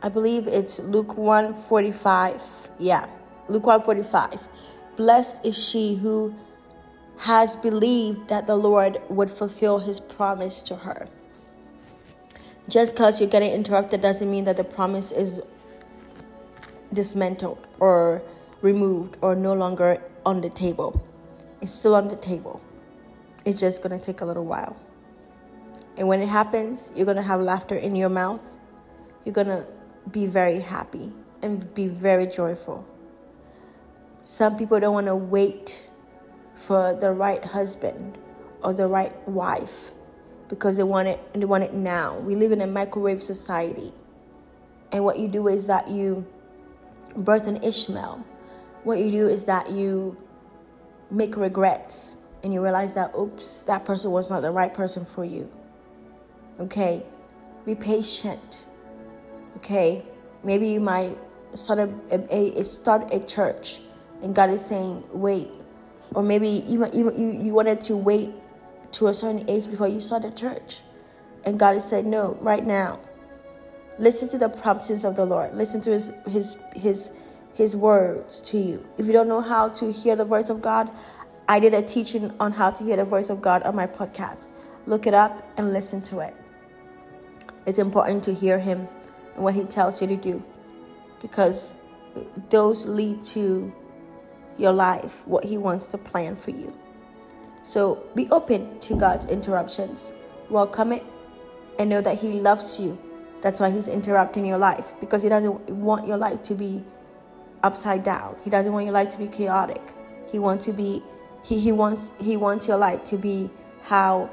Speaker 1: I believe it's Luke 145. Yeah, Luke 145. Blessed is she who has believed that the Lord would fulfill his promise to her. Just because you're getting interrupted doesn't mean that the promise is dismantled or removed or no longer on the table. It's still on the table. It's just going to take a little while. And when it happens, you're going to have laughter in your mouth. You're going to be very happy and be very joyful. Some people don't want to wait for the right husband or the right wife because they want it and they want it now. We live in a microwave society. And what you do is that you birth an Ishmael what you do is that you make regrets and you realize that, oops, that person was not the right person for you. Okay? Be patient. Okay? Maybe you might start a, a, a start a church and God is saying, wait. Or maybe you, you, you, wanted to wait to a certain age before you start a church. And God has said, no, right now.
Speaker 3: Listen to the promptings of the Lord. Listen to his his his his words to you. If you don't know how to hear the voice of God, I did a teaching on how to hear the voice of God on my podcast. Look it up and listen to it. It's important to hear him and what he tells you to do because those lead to your life, what he wants to plan for you. So be open to God's interruptions. Welcome it and know that he loves you. That's why he's interrupting your life because he doesn't want your life to be upside down. He doesn't want your life to be chaotic. He wants to be he, he wants he wants your life to be how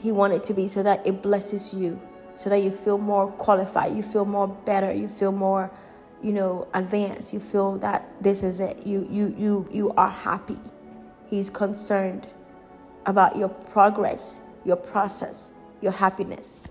Speaker 3: he wanted to be so that it blesses you, so that you feel more qualified, you feel more better, you feel more, you know, advanced. You feel that this is it. You you you you are happy. He's concerned about your progress, your process, your happiness.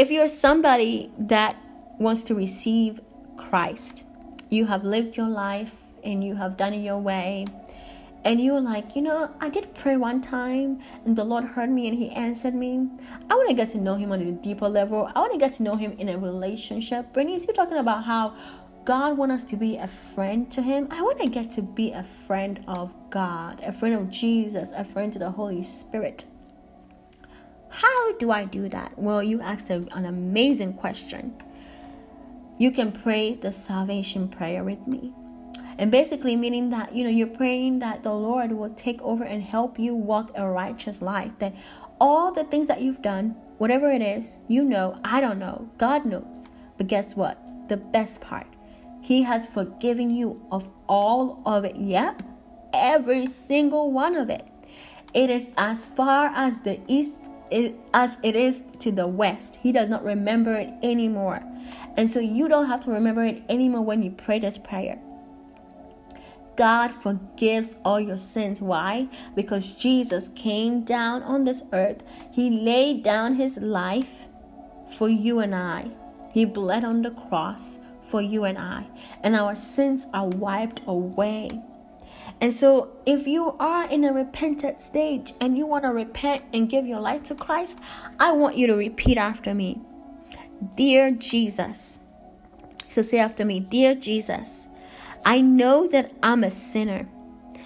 Speaker 1: If you're somebody that wants to receive Christ, you have lived your life and you have done it your way, and you're like, you know, I did pray one time and the Lord heard me and He answered me. I want to get to know Him on a deeper level. I want to get to know Him in a relationship. Bernice, you're talking about how God wants us to be a friend to Him. I want to get to be a friend of God, a friend of Jesus, a friend to the Holy Spirit. How do I do that? Well, you asked a, an amazing question. You can pray the salvation prayer with me. And basically meaning that you know you're praying that the lord will take over and help you walk a righteous life. That all the things that you've done whatever it is you know i don't know god knows. But guess what? The best part he has forgiven you of all of it. Yep every single one of it. It is as far as the east as it is to the west he does not remember it anymore and so you don't have to remember it anymore when you pray this prayer God forgives all your sins. Why? Because Jesus came down on this earth. He laid down his life for you and I. He bled on the cross for you and I. And our sins are wiped away. And so, if you are in a repentant stage and you want to repent and give your life to Christ, I want you to repeat after me Dear Jesus. So, say after me Dear Jesus, I know that I'm a sinner.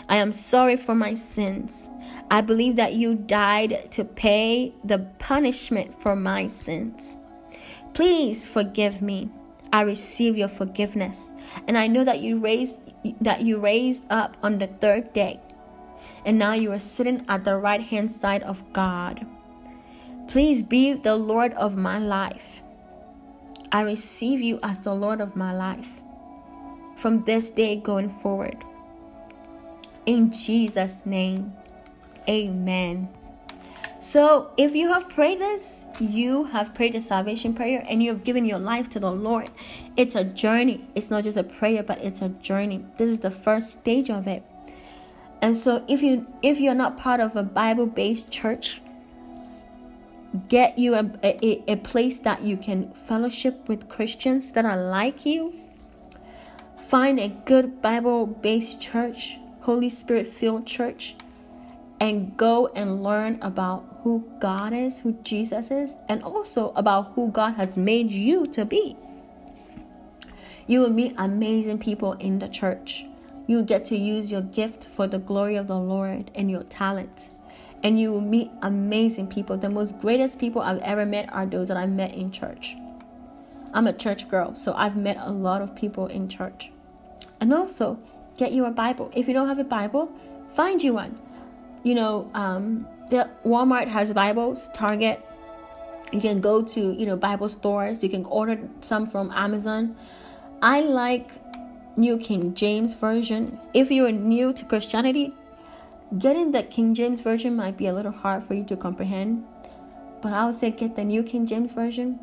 Speaker 1: I am sorry for my sins. I believe that you died to pay the punishment for my sins. Please forgive me. I receive your forgiveness. And I know that you raised that you raised up on the third day. And now you are sitting at the right hand side of God. Please be the Lord of my life. I receive you as the Lord of my life from this day going forward. In Jesus' name, amen. So, if you have prayed this, you have prayed the salvation prayer and you have given your life to the Lord. It's a journey. It's not just a prayer, but it's a journey. This is the first stage of it. And so if you if you're not part of a Bible-based church, get you a, a, a place that you can fellowship with Christians that are like you Find a good Bible based church, Holy Spirit filled church, and go and learn about who God is, who Jesus is, and also about who God has made you to be. You will meet amazing people in the church. You will get to use your gift for the glory of the Lord and your talent. And you will meet amazing people. The most greatest people I've ever met are those that I met in church. I'm a church girl, so I've met a lot of people in church. And also, get you a Bible. If you don't have a Bible, find you one. You know, um, Walmart has Bibles, Target. You can go to, you know, Bible stores. You can order some from Amazon. I like New King James Version. If you're new to Christianity, getting the King James Version might be a little hard for you to comprehend. But I would say get the New King James Version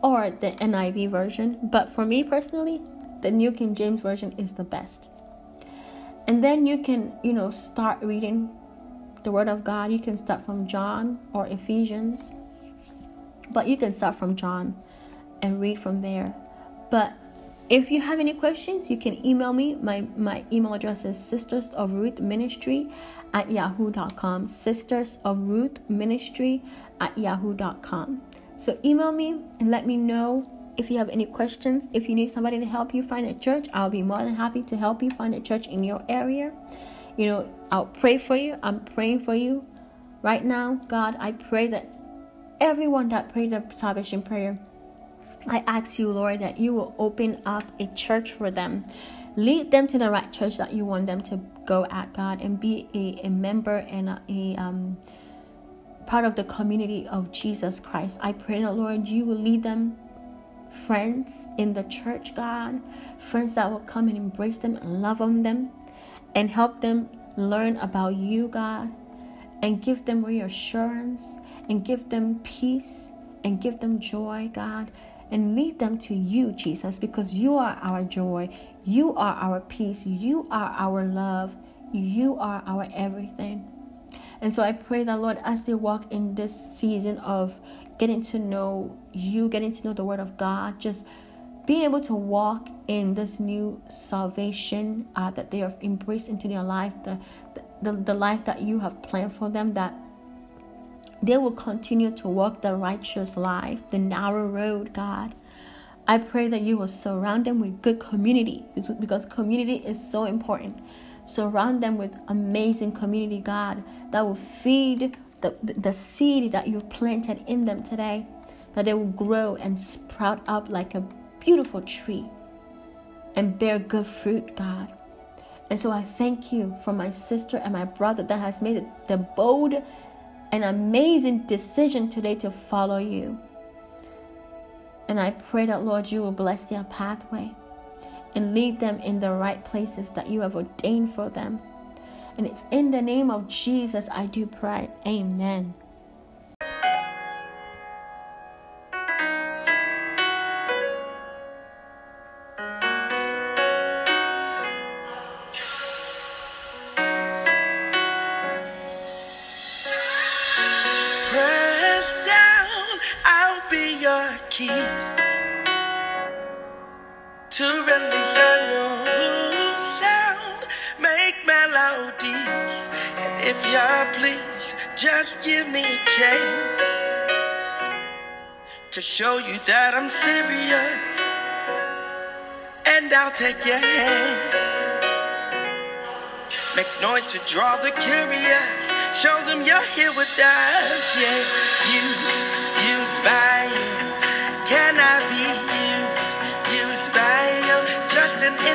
Speaker 1: or the NIV version. But for me personally, the New King James Version is the best. And then you can, you know, start reading the Word of God. You can start from John or Ephesians, but you can start from John and read from there. But if you have any questions, you can email me. My my email address is sisters of Ruth ministry at yahoo.com. Sisters of Ruth ministry at yahoo.com. So email me and let me know if you have any questions, if you need somebody to help you find a church, I'll be more than happy to help you find a church in your area. You know, I'll pray for you. I'm praying for you right now. God, I pray that everyone that prayed the salvation prayer, I ask you, Lord, that you will open up a church for them. Lead them to the right church that you want them to go at, God, and be a, a member and a, a um, part of the community of Jesus Christ. I pray that, Lord, you will lead them friends in the church, God, friends that will come and embrace them and love on them and help them learn about you, God, and give them reassurance and give them peace and give them joy, God, and lead them to you, Jesus, because you are our joy, you are our peace, you are our love, you are our everything. And so I pray that, Lord, as they walk in this season of getting to know you, getting to know the Word of God, just being able to walk in this new salvation uh, that they have embraced into their life, the, the, the life that you have planned for them, that they will continue to walk the righteous life, the narrow road, God. I pray that you will surround them with good community because community is so important. Surround them with amazing community, God, that will feed the, the seed that you've planted in them today, that they will grow and sprout up like a beautiful tree and bear good fruit, God. And so I thank you for my sister and my brother that has made the bold and amazing decision today to follow you. And I pray that, Lord, you will bless their pathway and lead them in the right places that you have ordained for them. And it's in the name of Jesus I do pray. Amen.
Speaker 4: Key to release a new sound, make melodies. And if you're pleased, just give me a chance to show you that I'm serious, and I'll take your hand. Make noise to draw the curious. Show them you're here with us. Yeah, used by you.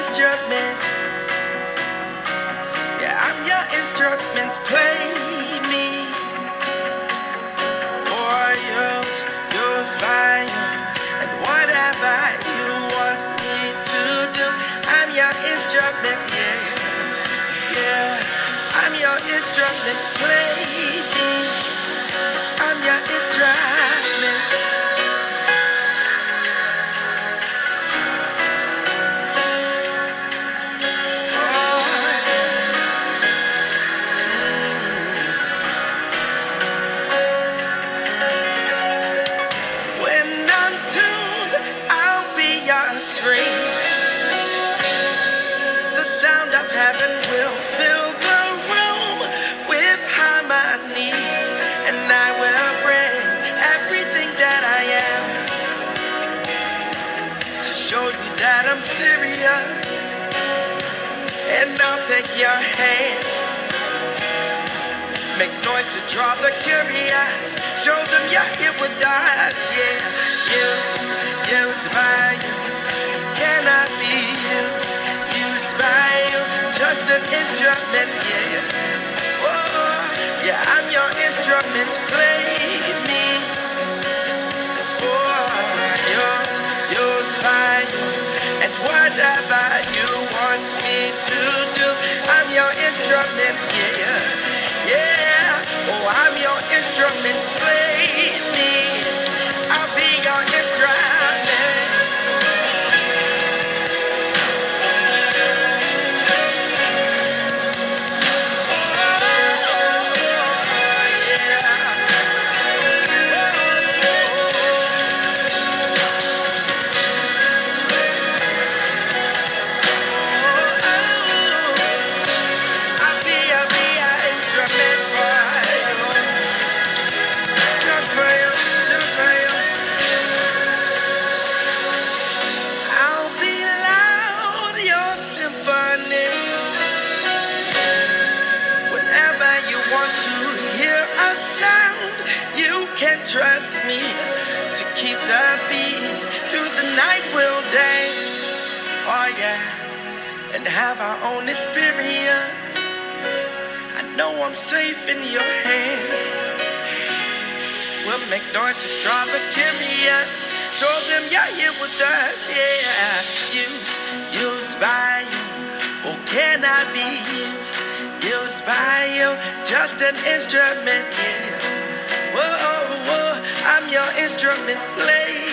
Speaker 4: Instrument. Yeah, I'm your instrument. Play me. Or used, used by. And whatever you want me to do, I'm your instrument. Yeah. Yeah, I'm your instrument. Play me. Hand. Make noise to draw the curious. Show them you're here with us. Yeah, used, used by you. Can I be used, used by you? Just an instrument. Yeah. Instrument. Yeah. Yeah, oh, I'm your instrument. Experience. I know I'm safe in your hands. We'll make noise to draw the curious. Show them you're here with us, yeah. Used, used by you. Oh, can I be used, used by you? Just an instrument, yeah. Whoa, whoa, I'm your instrument. Play